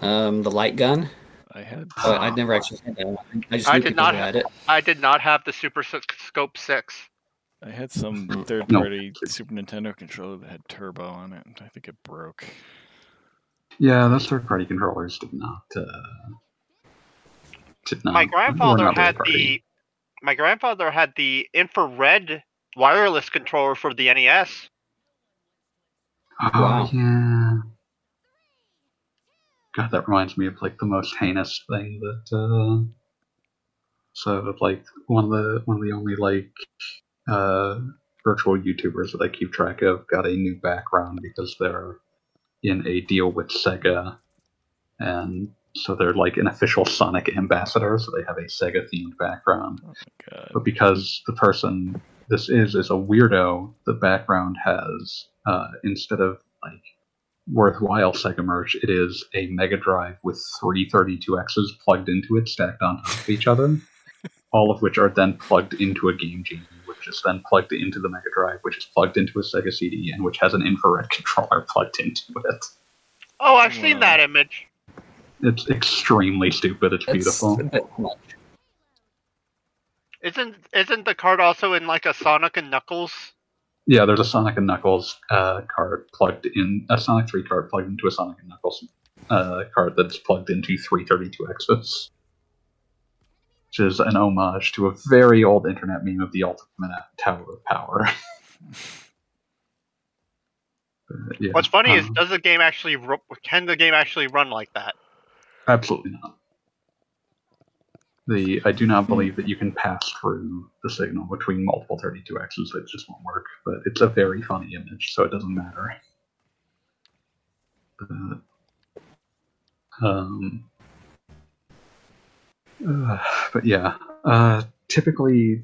Um, the light gun. I had Oh, I'd never actually had that one. I just I did not who ha- had it. I did not have the Super Scope Six. I had some Mm. third No. party Super Nintendo controller that had turbo on it, and I think it broke. Yeah, those third-party controllers did not. Uh, did not. my grandfather not had the my grandfather had the infrared wireless controller for the NES. Oh Wow. yeah. God, that reminds me of like the most heinous thing that. Uh, so like one of the one of the only like uh, virtual YouTubers that I keep track of got a new background because they're in a deal with Sega, and so they're like an official Sonic ambassador. So they have a Sega themed background. Oh. But because the person this is is a weirdo, the background has uh, instead of like worthwhile Sega merch, it is a Mega Drive with three 32Xs plugged into it, stacked on top of each other, all of which are then plugged into a Game Genie, which is then plugged into the Mega Drive, which is plugged into a Sega CD, and which has an infrared controller plugged into it. Oh, I've seen Wow. that image. It's extremely stupid. It's That's beautiful. a bit much. Isn't isn't the card also in like a Sonic and Knuckles? Yeah, there's a Sonic and Knuckles uh, card plugged in a Sonic 3 card plugged into a Sonic and Knuckles uh, card that's plugged into three 32Xs. Which is an homage to a very old internet meme of the ultimate Tower of Power. Yeah, What's funny is um, does the game actually ru- can the game actually run like that? Absolutely not. The I do not believe that you can pass through the signal between multiple 32x's. It just won't work. But it's a very funny image, so it doesn't matter. But, um, uh, but yeah, uh, typically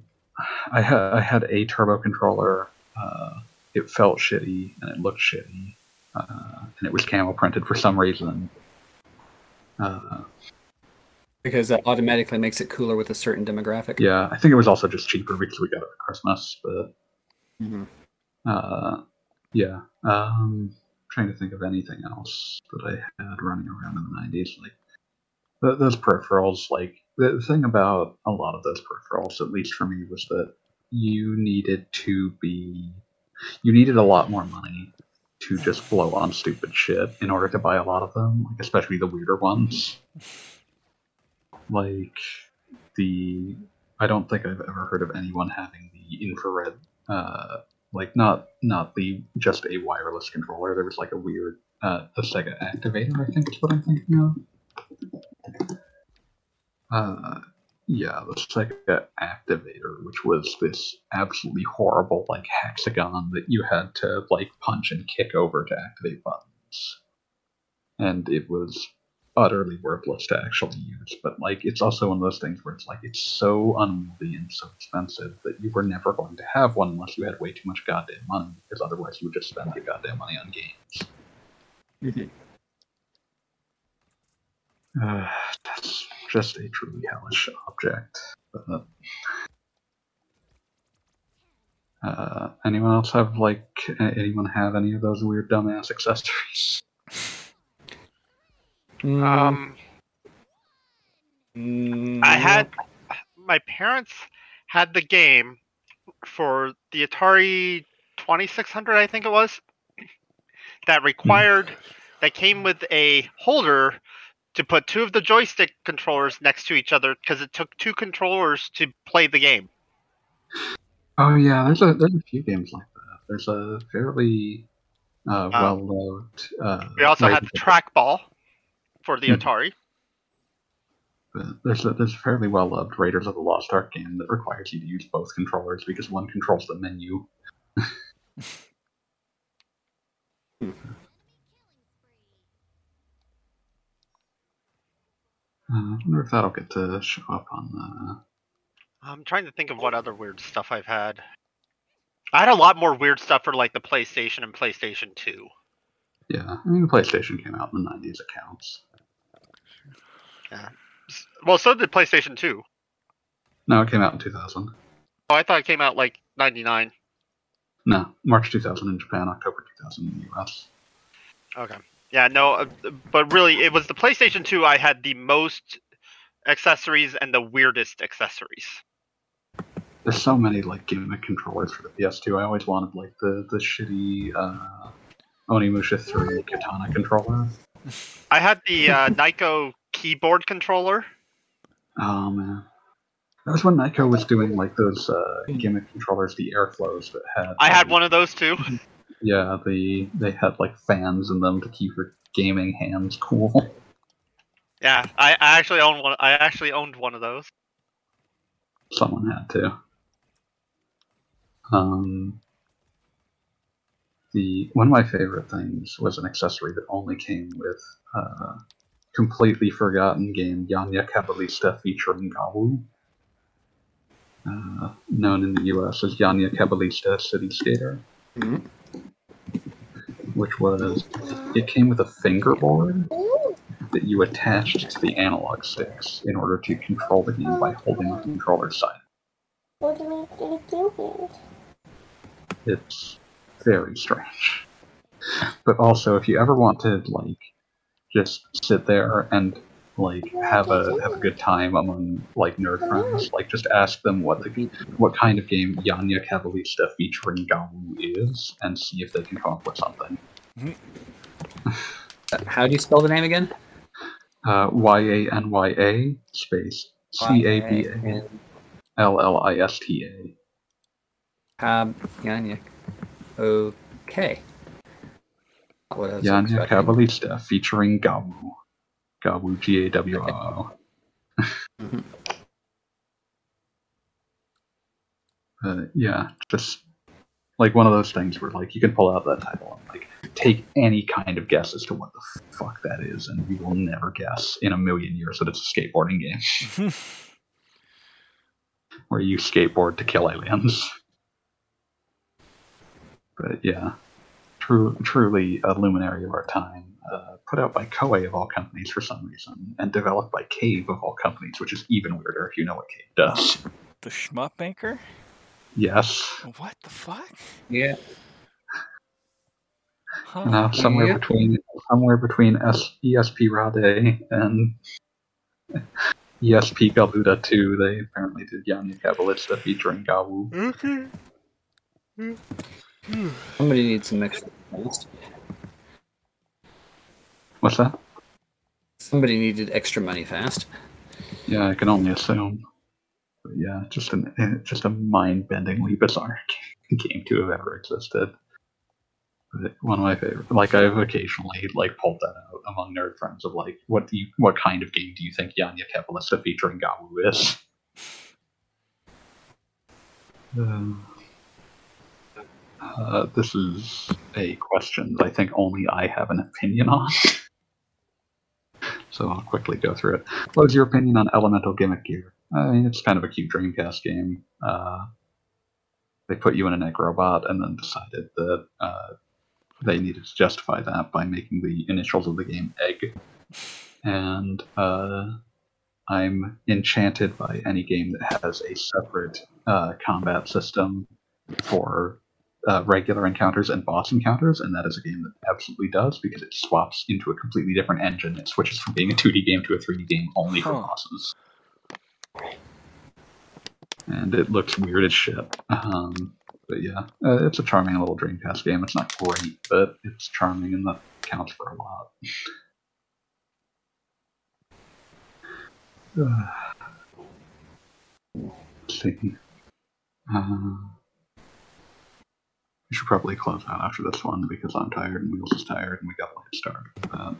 I had I had a turbo controller. Uh, it felt shitty and it looked shitty, uh, and it was camo printed for some reason. Because that automatically makes it cooler with a certain demographic. yeah, I think it was also just cheaper because we got it at Christmas. But Mhm. uh, yeah, um, trying to think of anything else that I had running around in the '90s. Like th- those peripherals. Like the the thing about a lot of those peripherals, at least for me, was that you needed to be, you needed a lot more money to just blow on stupid shit in order to buy a lot of them, like especially the weirder ones. Like the I don't think I've ever heard of anyone having the infrared uh like not not the just a wireless controller. There was like a weird uh a Sega activator, I think is what I'm thinking of. Uh yeah, the Sega activator, which was this absolutely horrible like hexagon that you had to like punch and kick over to activate buttons. And it was utterly worthless to actually use. But like, it's also one of those things where it's like it's so unwieldy and so expensive that you were never going to have one unless you had way too much goddamn money, because otherwise you would just spend your goddamn money on games. Uh, that's just a truly hellish object. But, uh, anyone else have like anyone have any of those weird dumbass accessories? Mm, Um, mm, I had my parents had the game for the Atari 2600, I think it was, that required that came with a holder to put two of the joystick controllers next to each other because it took two controllers to play the game. Oh yeah, there's a there's a few games like that. There's a fairly uh, Um, well loved. Uh, We also had the trackball for the Hmm. Atari. There's a, there's a fairly well loved Raiders of the Lost Ark game that requires you to use both controllers because one controls the menu. Uh, I wonder if that'll get to show up on the. I'm trying to think of what other weird stuff I've had. I had a lot more weird stuff for like the PlayStation and PlayStation 2. Yeah, I mean the PlayStation came out in the '90s. It counts. S- Well, so did PlayStation 2. No, it came out in 2000. Oh, I thought it came out like 99. No, March 2000 in Japan, October 2000 in the US. Okay. Yeah, no, uh, but really, it was the PlayStation 2 I had the most accessories and the weirdest accessories. There's so many like gimmick controllers for the PS2. I always wanted like the the shitty uh, Onimusha 3 katana controller. I had the uh, Nyko keyboard controller. Oh man, that was when Nyko was doing like those uh, gimmick controllers, the airflows that had. I had um, one of those too. Yeah, the they had like fans in them to keep your gaming hands cool. Yeah, I, I actually own one. I actually owned one of those. Someone had to. Um, the one of my favorite things was an accessory that only came with uh, completely forgotten game Yanya Caballista featuring Gawoo, uh, known in the U.S. as Yanya Caballista City Skater, Mhm. which was it came with a fingerboard that you attached to the analog sticks in order to control the game by holding the controller side. What are we do here? it's very strange. But also, if you ever want to like just sit there and like have a have a good time among like nerd friends, like just ask them what the what kind of game Yanya Caballista featuring Gawoo is, and see if they can come up with something. How do you spell the name again? Uh, y a n y a space c a b a l l i s t a. Cab Yanyak. Okay. What I was Yanya expecting. Caballista featuring Gawoo. Gawoo G A W O. Mhm. Uh, yeah, just like one of those things where like you can pull out that title and like take any kind of guess as to what the fuck that is, and you will never guess in a million years that it's a skateboarding game where you skateboard to kill aliens. But yeah, true, truly a luminary of our time. Uh, put out by Koei of all companies for some reason, and developed by Cave of all companies, which is even weirder if you know what Cave does. The shmup maker? Yes. What the fuck? Yeah. Huh. Uh, somewhere Yeah. between somewhere between S- ESP Ra.De. and Espgaluda 2, they apparently did Yanya Caballista featuring Gawoo. Okay. Somebody needs some extra fast. What's that? Somebody needed extra money fast. Yeah, I can only assume. But yeah, just an eh, just a mind-bendingly bizarre game to have ever existed. But one of my favorite. Like I've occasionally like pulled that out among nerd friends of like, what do you, what kind of game do you think Yanya Caballista featuring Gawoo is? Um, uh, this is a question that I think only I have an opinion on. so I'll quickly go through it. What was your opinion on Elemental Gimmick Gear? I mean, it's kind of a cute Dreamcast game. Uh, they put you in an egg robot and then decided that uh, they needed to justify that by making the initials of the game egg. And uh, I'm enchanted by any game that has a separate uh, combat system for uh, regular encounters and boss encounters, and that is a game that absolutely does because it swaps into a completely different engine. It switches from being a 2D game to a 3D game only for Huh. bosses. And it looks weird as shit. Um, but yeah, uh, it's a charming little Dreamcast game. It's not great, but it's charming, and that counts for a lot. Let's see. Uh, we should probably close out after this one because I'm tired and Wheels is tired and we got a late start. Uh,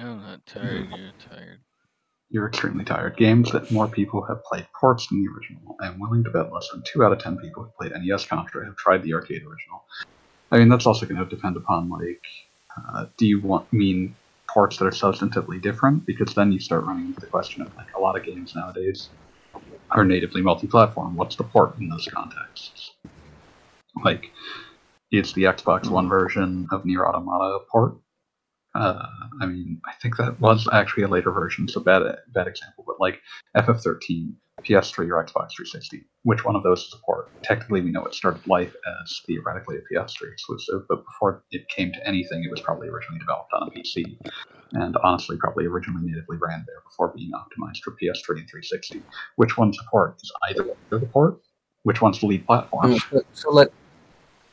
I'm not tired. You're tired. you're extremely tired. Games that more people have played ports than the original. I am willing to bet less than 2 out of 10 people who played NES Contra have tried the arcade original. I mean, that's also going to depend upon, like, uh, do you want mean ports that are substantively different? Because then you start running into the question of, like, a lot of games nowadays are natively multi-platform. What's the port in those contexts? Like, is the Xbox One version of NieR Automata port? Uh, I mean, I think that was actually a later version, so bad bad example. But like FF13, PS3 or Xbox 360, which one of those is a port? Technically, we know it started life as theoretically a PS3 exclusive, but before it came to anything, it was probably originally developed on a PC, and honestly, probably originally natively ran there before being optimized for PS3 and 360. Which one's a port? Is either the port? Which one's the lead platform? So let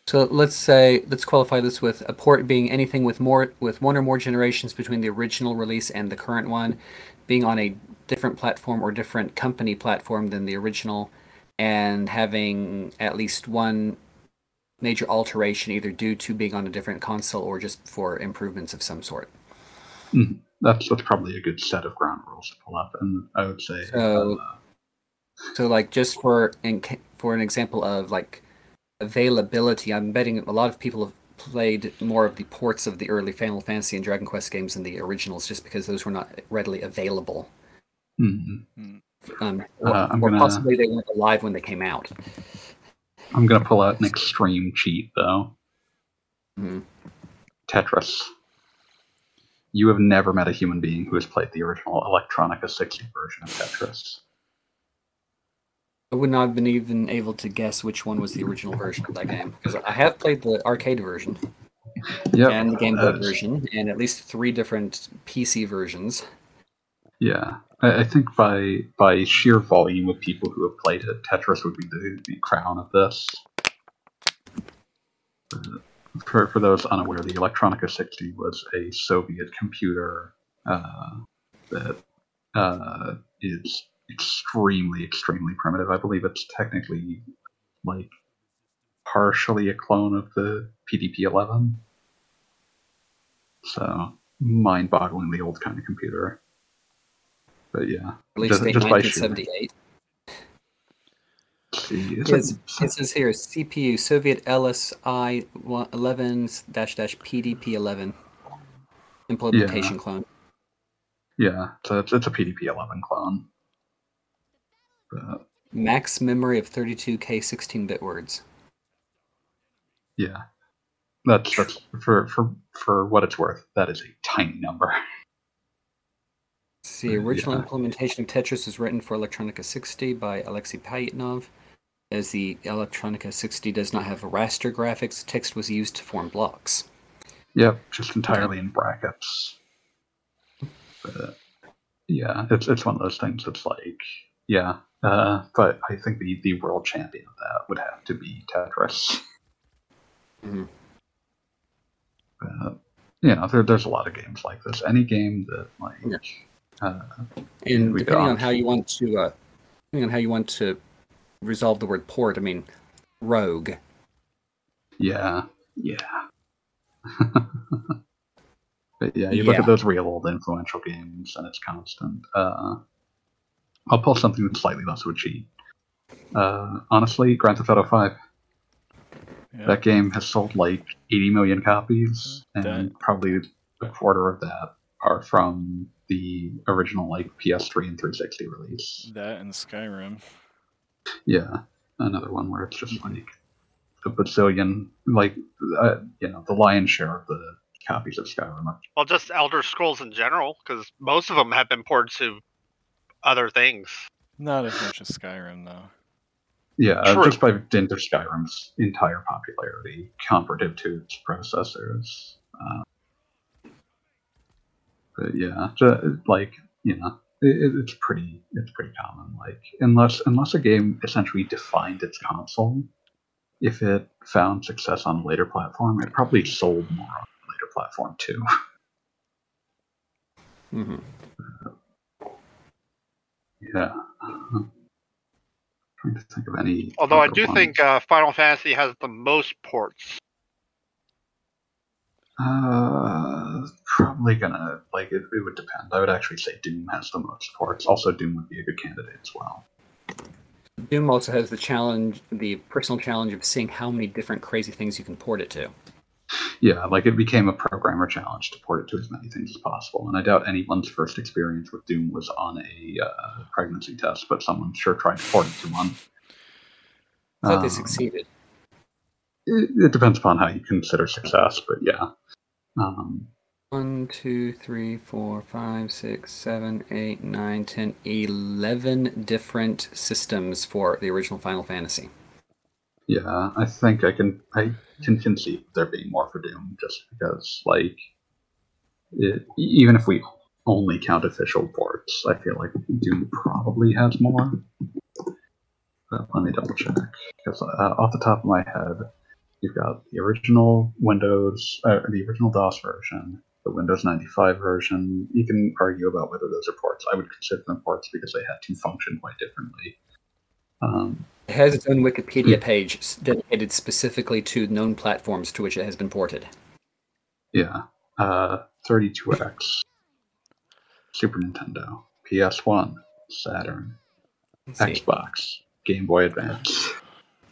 so let's say let's qualify this with a port being anything with more with one or more generations between the original release and the current one, being on a different platform or different company platform than the original, and having at least one major alteration either due to being on a different console or just for improvements of some sort. That's that's probably a good set of ground rules to pull up, and I would say. So- uh, So like just for in, for an example of like availability, I'm betting a lot of people have played more of the ports of the early Final Fantasy and Dragon Quest games than the originals, just because those were not readily available. mhm. Um, or, Uh, or gonna- possibly they weren't alive when they came out. I'm gonna pull out an extreme cheat though. Mhm. Tetris. You have never met a human being who has played the original Elektronika 60 version of Tetris. I would not have been even able to guess which one was the original version of that game because I have played the arcade version Yep, and the Game Boy that's- version and at least three different PC versions. Yeah, I, I think by by sheer volume of people who have played it, Tetris would be the, the crown of this. Uh, For for those unaware, the Elektronika 60 was a Soviet computer uh, that uh, is extremely extremely primitive. I believe it's technically like partially a clone of the PDP-11. So mind-bogglingly old kind of computer. But yeah, Just- in just by sheer- 1978. is it- says here CPU Soviet LSI 11 dash dash PDP 11 implementation clone. yeah, so it's, it's a PDP-11 clone. But Max memory of 32k 16 bit words. yeah, that's that's for for for what it's worth. That is a tiny number. The original Yeah. implementation of Tetris was written for Elektronika 60 by Alexei Pajitnov. As the Elektronika 60 does not have raster graphics, text was used to form blocks. Yep, just entirely in brackets. But yeah, it's it's one of those things that's like, yeah, uh, but I think the the world champion of that would have to be Tetris. Mhm. But you know, there, there's a lot of games like this. Any game that like, Yeah. uh, And depending on how you want to, uh, depending on how you want to resolve the word port, I mean, rogue. yeah, yeah. but yeah, you look at those real old influential games, and it's constant. Uh, I'll pull something that's slightly less of a cheat. Uh, honestly, Grand Theft Auto 5. Yeah. That game has sold like 80 million copies, and That- probably a quarter of that are from the original like PS3 and 360 release. That and Skyrim. Yeah, another one where it's just like a bazillion, like uh, you know, the lion's share of the copies of Skyrim. Well, just Elder Scrolls in general, because most of them have been ported to other things. Not as much as Skyrim though. yeah, uh, True. just by dint of Skyrim's entire popularity comparative to its predecessors. Uh, but yeah, ju- like you know, it, it's pretty it's pretty common. Like unless unless a game essentially defined its console, if it found success on a later platform, it probably sold more on a later platform too. hmm yeah. Uh, trying to think of any. Although I do ones. think uh, Final Fantasy has the most ports. Uh, probably gonna like it, it would depend. I would actually say Doom has the most ports. Also, Doom would be a good candidate as well. Doom also has the challenge, the personal challenge of seeing how many different crazy things you can port it to. Yeah, like it became a programmer challenge to port it to as many things as possible. And I doubt anyone's first experience with Doom was on a uh, pregnancy test, but someone sure tried to port it to one. I thought they Um, succeeded. It, it depends upon how you consider success, but yeah. Um, One, two, three, four, five, six, seven, eight, nine, ten, eleven different systems for the original Final Fantasy. Yeah, I think I can I can conceive there being more for Doom just because like it, even if we only count official ports, I feel like Doom probably has more. But let me double check because uh, off the top of my head, you've got the original Windows, uh, the original DOS version, the Windows 95 version. You can argue about whether those are ports. I would consider them ports because they had to function quite differently. Um, It has its own Wikipedia page dedicated specifically to known platforms to which it has been ported. Yeah. Uh, 32X, Super Nintendo, PS1, Saturn, Xbox, Game Boy Advance.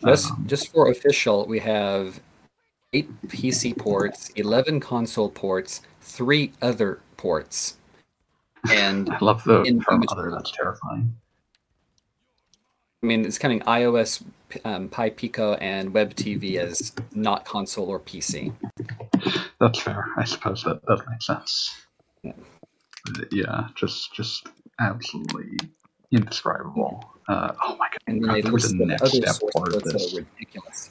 Just, Um, just for official, we have eight PC ports, 11 console ports, three other ports. And I love the in term other. That's terrifying. I mean, it's counting iOS, P- um, Pi Pico, and Web TV as not console or PC. That's fair. I suppose that does make sense. Yeah. Yeah, just just absolutely indescribable. Uh, oh my god! And then a there was list a of next other step part of this. are ridiculous.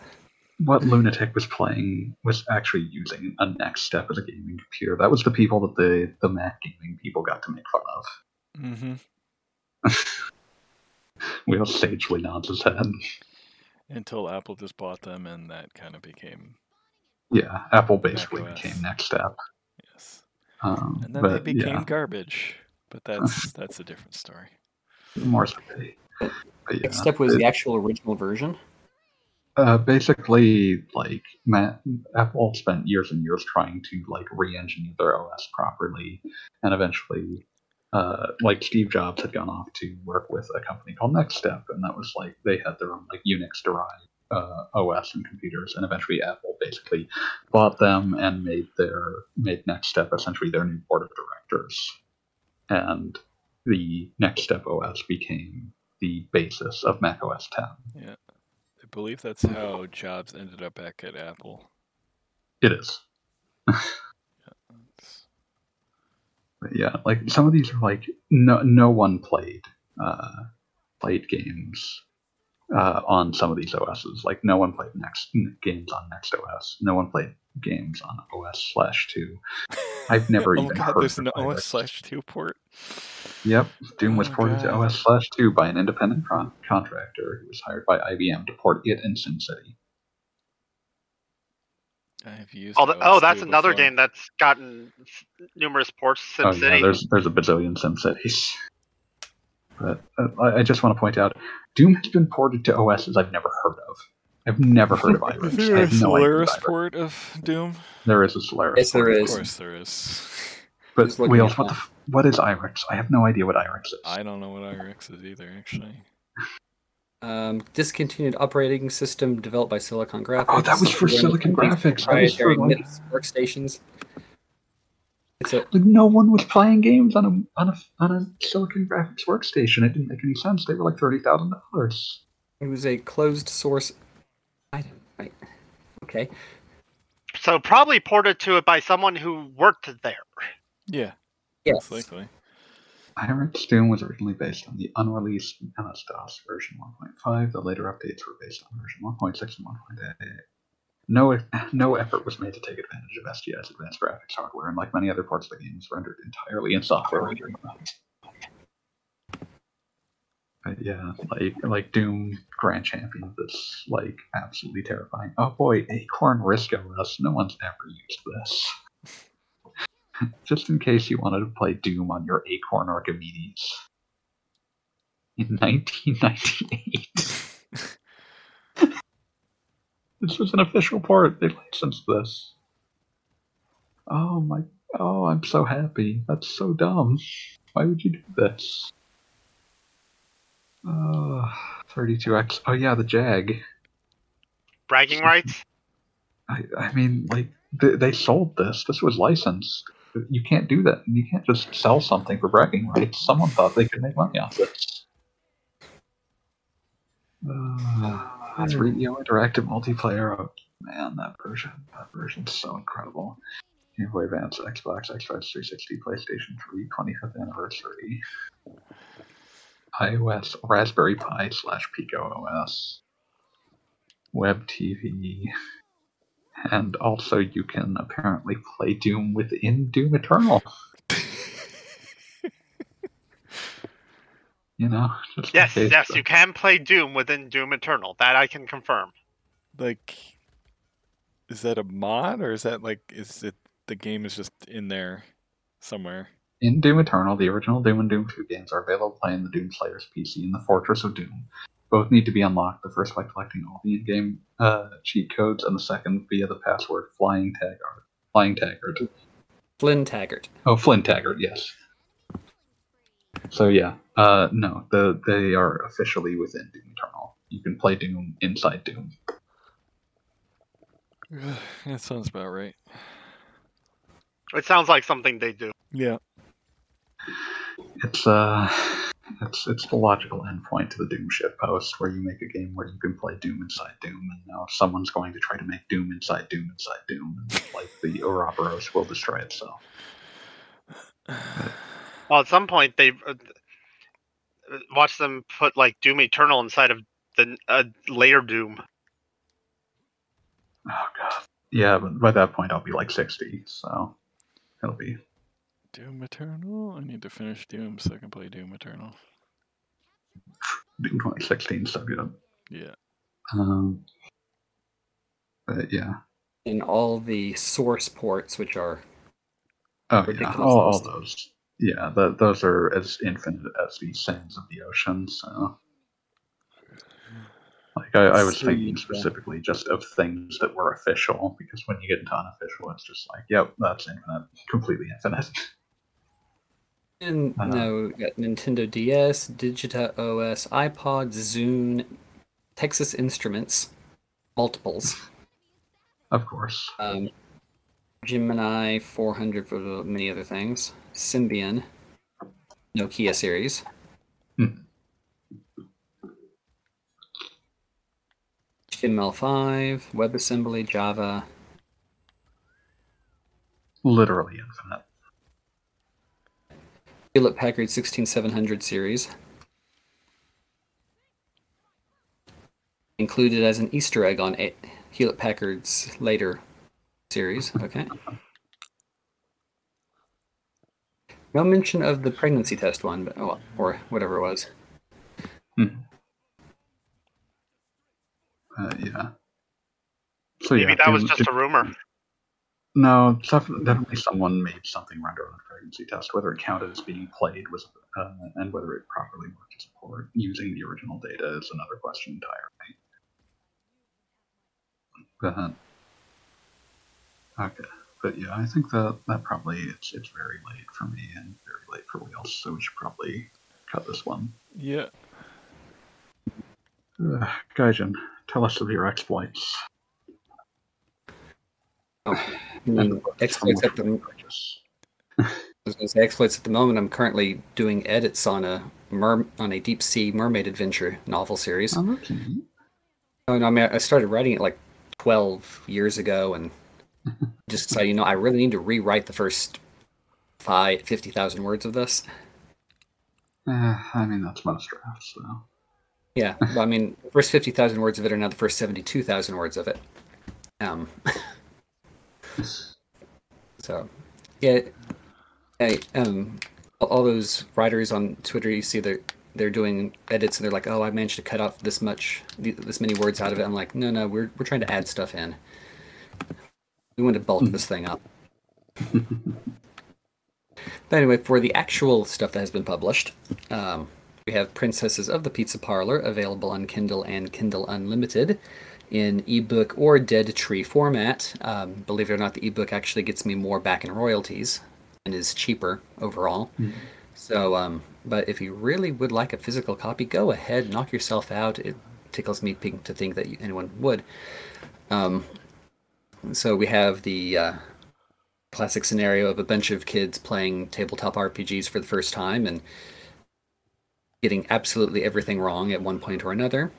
what lunatic was playing was actually using a NeXTSTEP as a gaming computer. That was the people that the the Mac gaming people got to make fun of. Mm-hmm. Will sagely nods his head. Until Apple just bought them, and that kind of became Yeah, Apple basically macOS. became NeXTSTEP. yes. Um, And then but they became yeah, garbage. But that's that's a different story. more so. But yeah, NeXTSTEP was it- the actual original version. Uh, basically, like Matt, Apple spent years and years trying to like re-engineer their OS properly, and eventually, uh, like Steve Jobs had gone off to work with a company called NeXTSTEP, and that was like they had their own like Unix-derived uh, OS and computers, and eventually Apple basically bought them and made their made NeXTSTEP essentially their new board of directors, and the NeXTSTEP OS became the basis of Mac OS 10. I believe that's how Jobs ended up back at Apple. It is. But yeah, like some of these are like no no one played uh, played games uh, on some of these OSs. Like no one played next games on Next OS. No one played games on OS slash two. I've never oh even god, heard there's an OS slash two port. Yep, Doom was Oh, ported to OS slash two by an independent con- contractor who was hired by IBM to port it in SimCity. I've used. Oh, th- oh, that's another before. game that's gotten s- numerous ports. Oh SimCity. yeah, there's there's a bazillion SimCities. But uh, I, I just want to point out, Doom has been ported to OSs I've never heard of. I've never heard of Is Irix. there I a have no idea Solaris port of Doom? There is a Solaris. Yes, there port. Of course there is. But Just Wheels, what the f- what is Irix? I have no idea what Irix is. I don't know what Irix is either, actually. Um, discontinued operating system developed by Silicon Graphics. Oh, that was for Silicon Graphics. That was for, like- workstations. It's a Like no one was playing games on a on a on a Silicon Graphics workstation. It didn't make any sense. They were like thirty thousand dollars. it was a closed source item. Right. Okay. So probably ported to it by someone who worked there. Yeah, Yes. most likely. Pirates Doom was originally based on the unreleased MS DOS version 1.5. The later updates were based on version 1.6 and 1.8. No, no effort was made to take advantage of SGI's advanced graphics hardware, and like many other parts of the game, was rendered entirely in software rendering modes. But yeah, like like Doom Grand Champion, that's like absolutely terrifying. Oh boy, Acorn RISC OS. No one's ever used this. Just in case you wanted to play Doom on your Acorn Archimedes. In 1998. this was an official port. They licensed this. Oh my. Oh, I'm so happy. That's so dumb. Why would you do this? Uh, 32x. Oh, yeah, the Jag. Bragging rights. I, I mean, like, they, they sold this. This was licensed. You can't do that. You can't just sell something for bragging rights. Someone thought they could make money off this. Uh, that's Rio Interactive Multiplayer. Oh, man, that version. That version's so incredible. Game Boy Advance, Xbox, Xbox 360, PlayStation 3, 25th anniversary. iOS, Raspberry Pi slash Pico OS. Web TV. And also, you can apparently play Doom within Doom Eternal. you know, Yes, case yes, the- you can play Doom within Doom Eternal. That I can confirm. Like, is that a mod or is that like is it the game is just in there somewhere? In Doom Eternal, the original Doom and Doom 2 games are available to play in the Doom Slayer's PC in the Fortress of Doom. Both need to be unlocked, the first by collecting all the in-game uh, cheat codes, and the second via the password Flying Taggart. Flying Taggart. Flynn Taggart. Oh, Flynn Taggart, yes. So yeah, uh, no, the they are officially within Doom Eternal. You can play Doom inside Doom. that sounds about right. It sounds like something they do. Yeah. It's uh, it's it's the logical endpoint to the Doom shit post, where you make a game where you can play Doom inside Doom, and now someone's going to try to make Doom inside Doom inside Doom, and like the Ouroboros will destroy itself. Well, at some point they uh, watch them put like Doom Eternal inside of the uh, later Doom. Oh god. Yeah, but by that point I'll be like sixty, so it'll be Doom Eternal? I need to finish Doom so I can play Doom Eternal. Doom 2016 so good. Yeah. Um, but yeah. In all the source ports, which are Oh yeah, all, all those. Yeah, the, those are as infinite as the sands of the ocean. So, like, I, I was So, thinking yeah. specifically just of things that were official, because when you get into unofficial, it's just like, yep, that's infinite, completely infinite. And Uh-huh. no, we got Nintendo DS, Digita OS, iPod, Zune, Texas Instruments, multiples, of course. um, Gemini 400 for many other things, Symbian, Nokia series, Hmm. HTML5, WebAssembly, Java, Literally. Hewlett Packard 16700 series. Included as an Easter egg on a- Hewlett Packard's later series. Okay. No mention of the pregnancy test one, but oh, or whatever it was. Uh, yeah. So Maybe yeah, that was just a rumor. No, def- definitely someone made something render on a pregnancy test. Whether it counted as being played was, uh, and whether it properly worked as a port using the original data is another question entirely. But okay, but yeah, I think that that probably it's it's very late for me and very late for Wheels, so we should probably cut this one. Yeah. Uh, Gaijin, tell us of your exploits. I exploits at the. I was going to say exploits at the moment. I'm currently doing edits on a mer- on a deep sea mermaid adventure novel series. Oh, okay. And I mean, I started writing it like 12 years ago, and just decided, you know, I really need to rewrite the first five, 50,000 words of this. Eh, I mean, that's most drafts, though. Yeah, well, I mean, the first 50,000 words of it are now the first 72,000 words of it. Um, so, yeah, I, um, all- those writers on Twitter, you see they're they're doing edits and they're like, "Oh, I managed to cut off this much, this many words out of it." I'm like, "No, no, we're we're trying to add stuff in. We want to bulk this thing up." But anyway, for the actual stuff that has been published, um, we have Princesses of the Pizza Parlor available on Kindle and Kindle Unlimited in ebook or dead tree format. Um, believe it or not, the ebook actually gets me more back in royalties and is cheaper overall. So, um, but if you really would like a physical copy, go ahead, knock yourself out. It tickles me pink to think that anyone would. Um, so we have the uh, classic scenario of a bunch of kids playing tabletop RPGs for the first time and getting absolutely everything wrong at one point or another,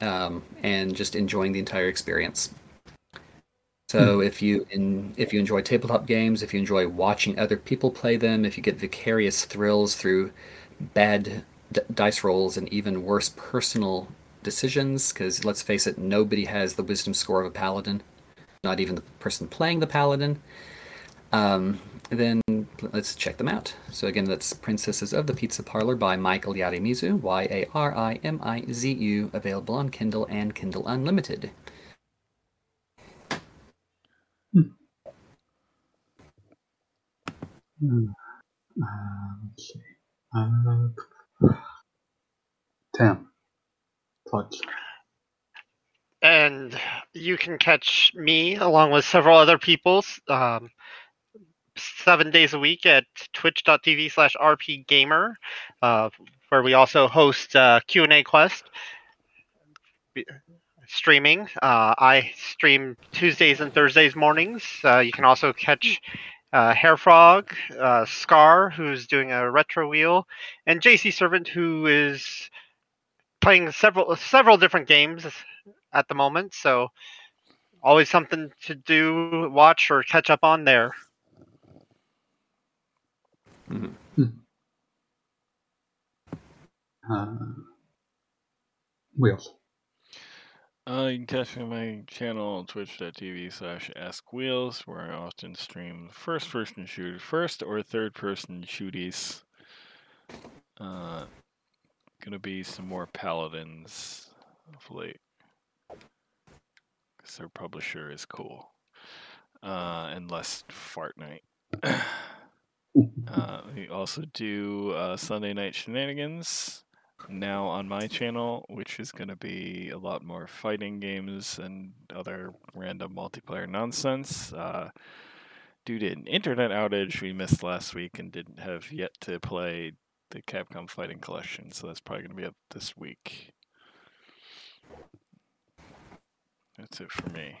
um, and just enjoying the entire experience. So if you in, if you enjoy tabletop games, if you enjoy watching other people play them, if you get vicarious thrills through bad d- dice rolls and even worse personal decisions, because let's face it, nobody has the wisdom score of a paladin, not even the person playing the paladin. Um, then let's check them out. So again, that's Princesses of the Pizza Parlor by Michael Yarimizu, Y-A-R-I-M-I-Z-U, available on Kindle and Kindle Unlimited. Hmm. Uh, let's see. Uh, Tam. Plugs. and you can catch me along with several other people um, seven days a week at twitch.tv slash rpgamer uh, where we also host uh, q&a quest streaming uh, i stream tuesdays and thursdays mornings uh, you can also catch uh, Hairfrog, uh, Scar, who's doing a retro wheel, and JC Servant, who is playing several several different games at the moment. So always something to do, watch, or catch up on there. Uh, Wheels. Uh, you can catch me on my channel, twitch.tv slash askwheels, where I often stream first person shooters, first or third person shooties. Uh, gonna be some more paladins of late. Because their publisher is cool. Uh, and less Fartnite. uh, we also do uh, Sunday Night Shenanigans now on my channel, which is going to be a lot more fighting games and other random multiplayer nonsense. Uh, due to an internet outage we missed last week and didn't have yet to play the Capcom Fighting Collection, so that's probably going to be up this week. That's it for me.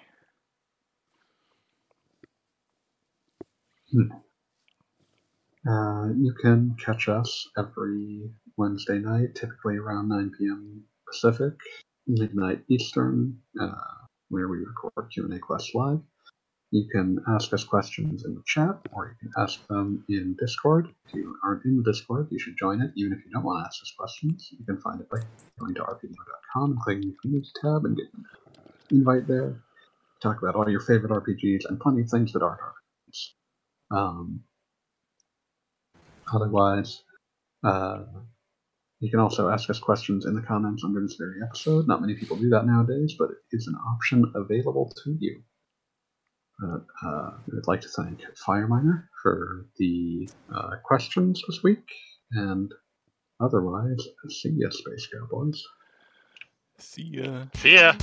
Uh, you can catch us every Wednesday night, typically around 9 p.m. Pacific, midnight Eastern, uh, where we record Q&A Quest live. You can ask us questions in the chat, or you can ask them in Discord. If you aren't in the Discord, you should join it, even if you don't want to ask us questions. You can find it by going to rpgamer.com and clicking the Community tab and get an invite there. Talk about all your favorite RPGs and plenty of things that aren't RPGs. Um, Otherwise, uh, you can also ask us questions in the comments under this very episode. Not many people do that nowadays, but it is an option available to you. Uh, uh, I'd like to thank Fireminer for the uh, questions this week, and otherwise, see ya, Space Cowboys. See ya. See ya.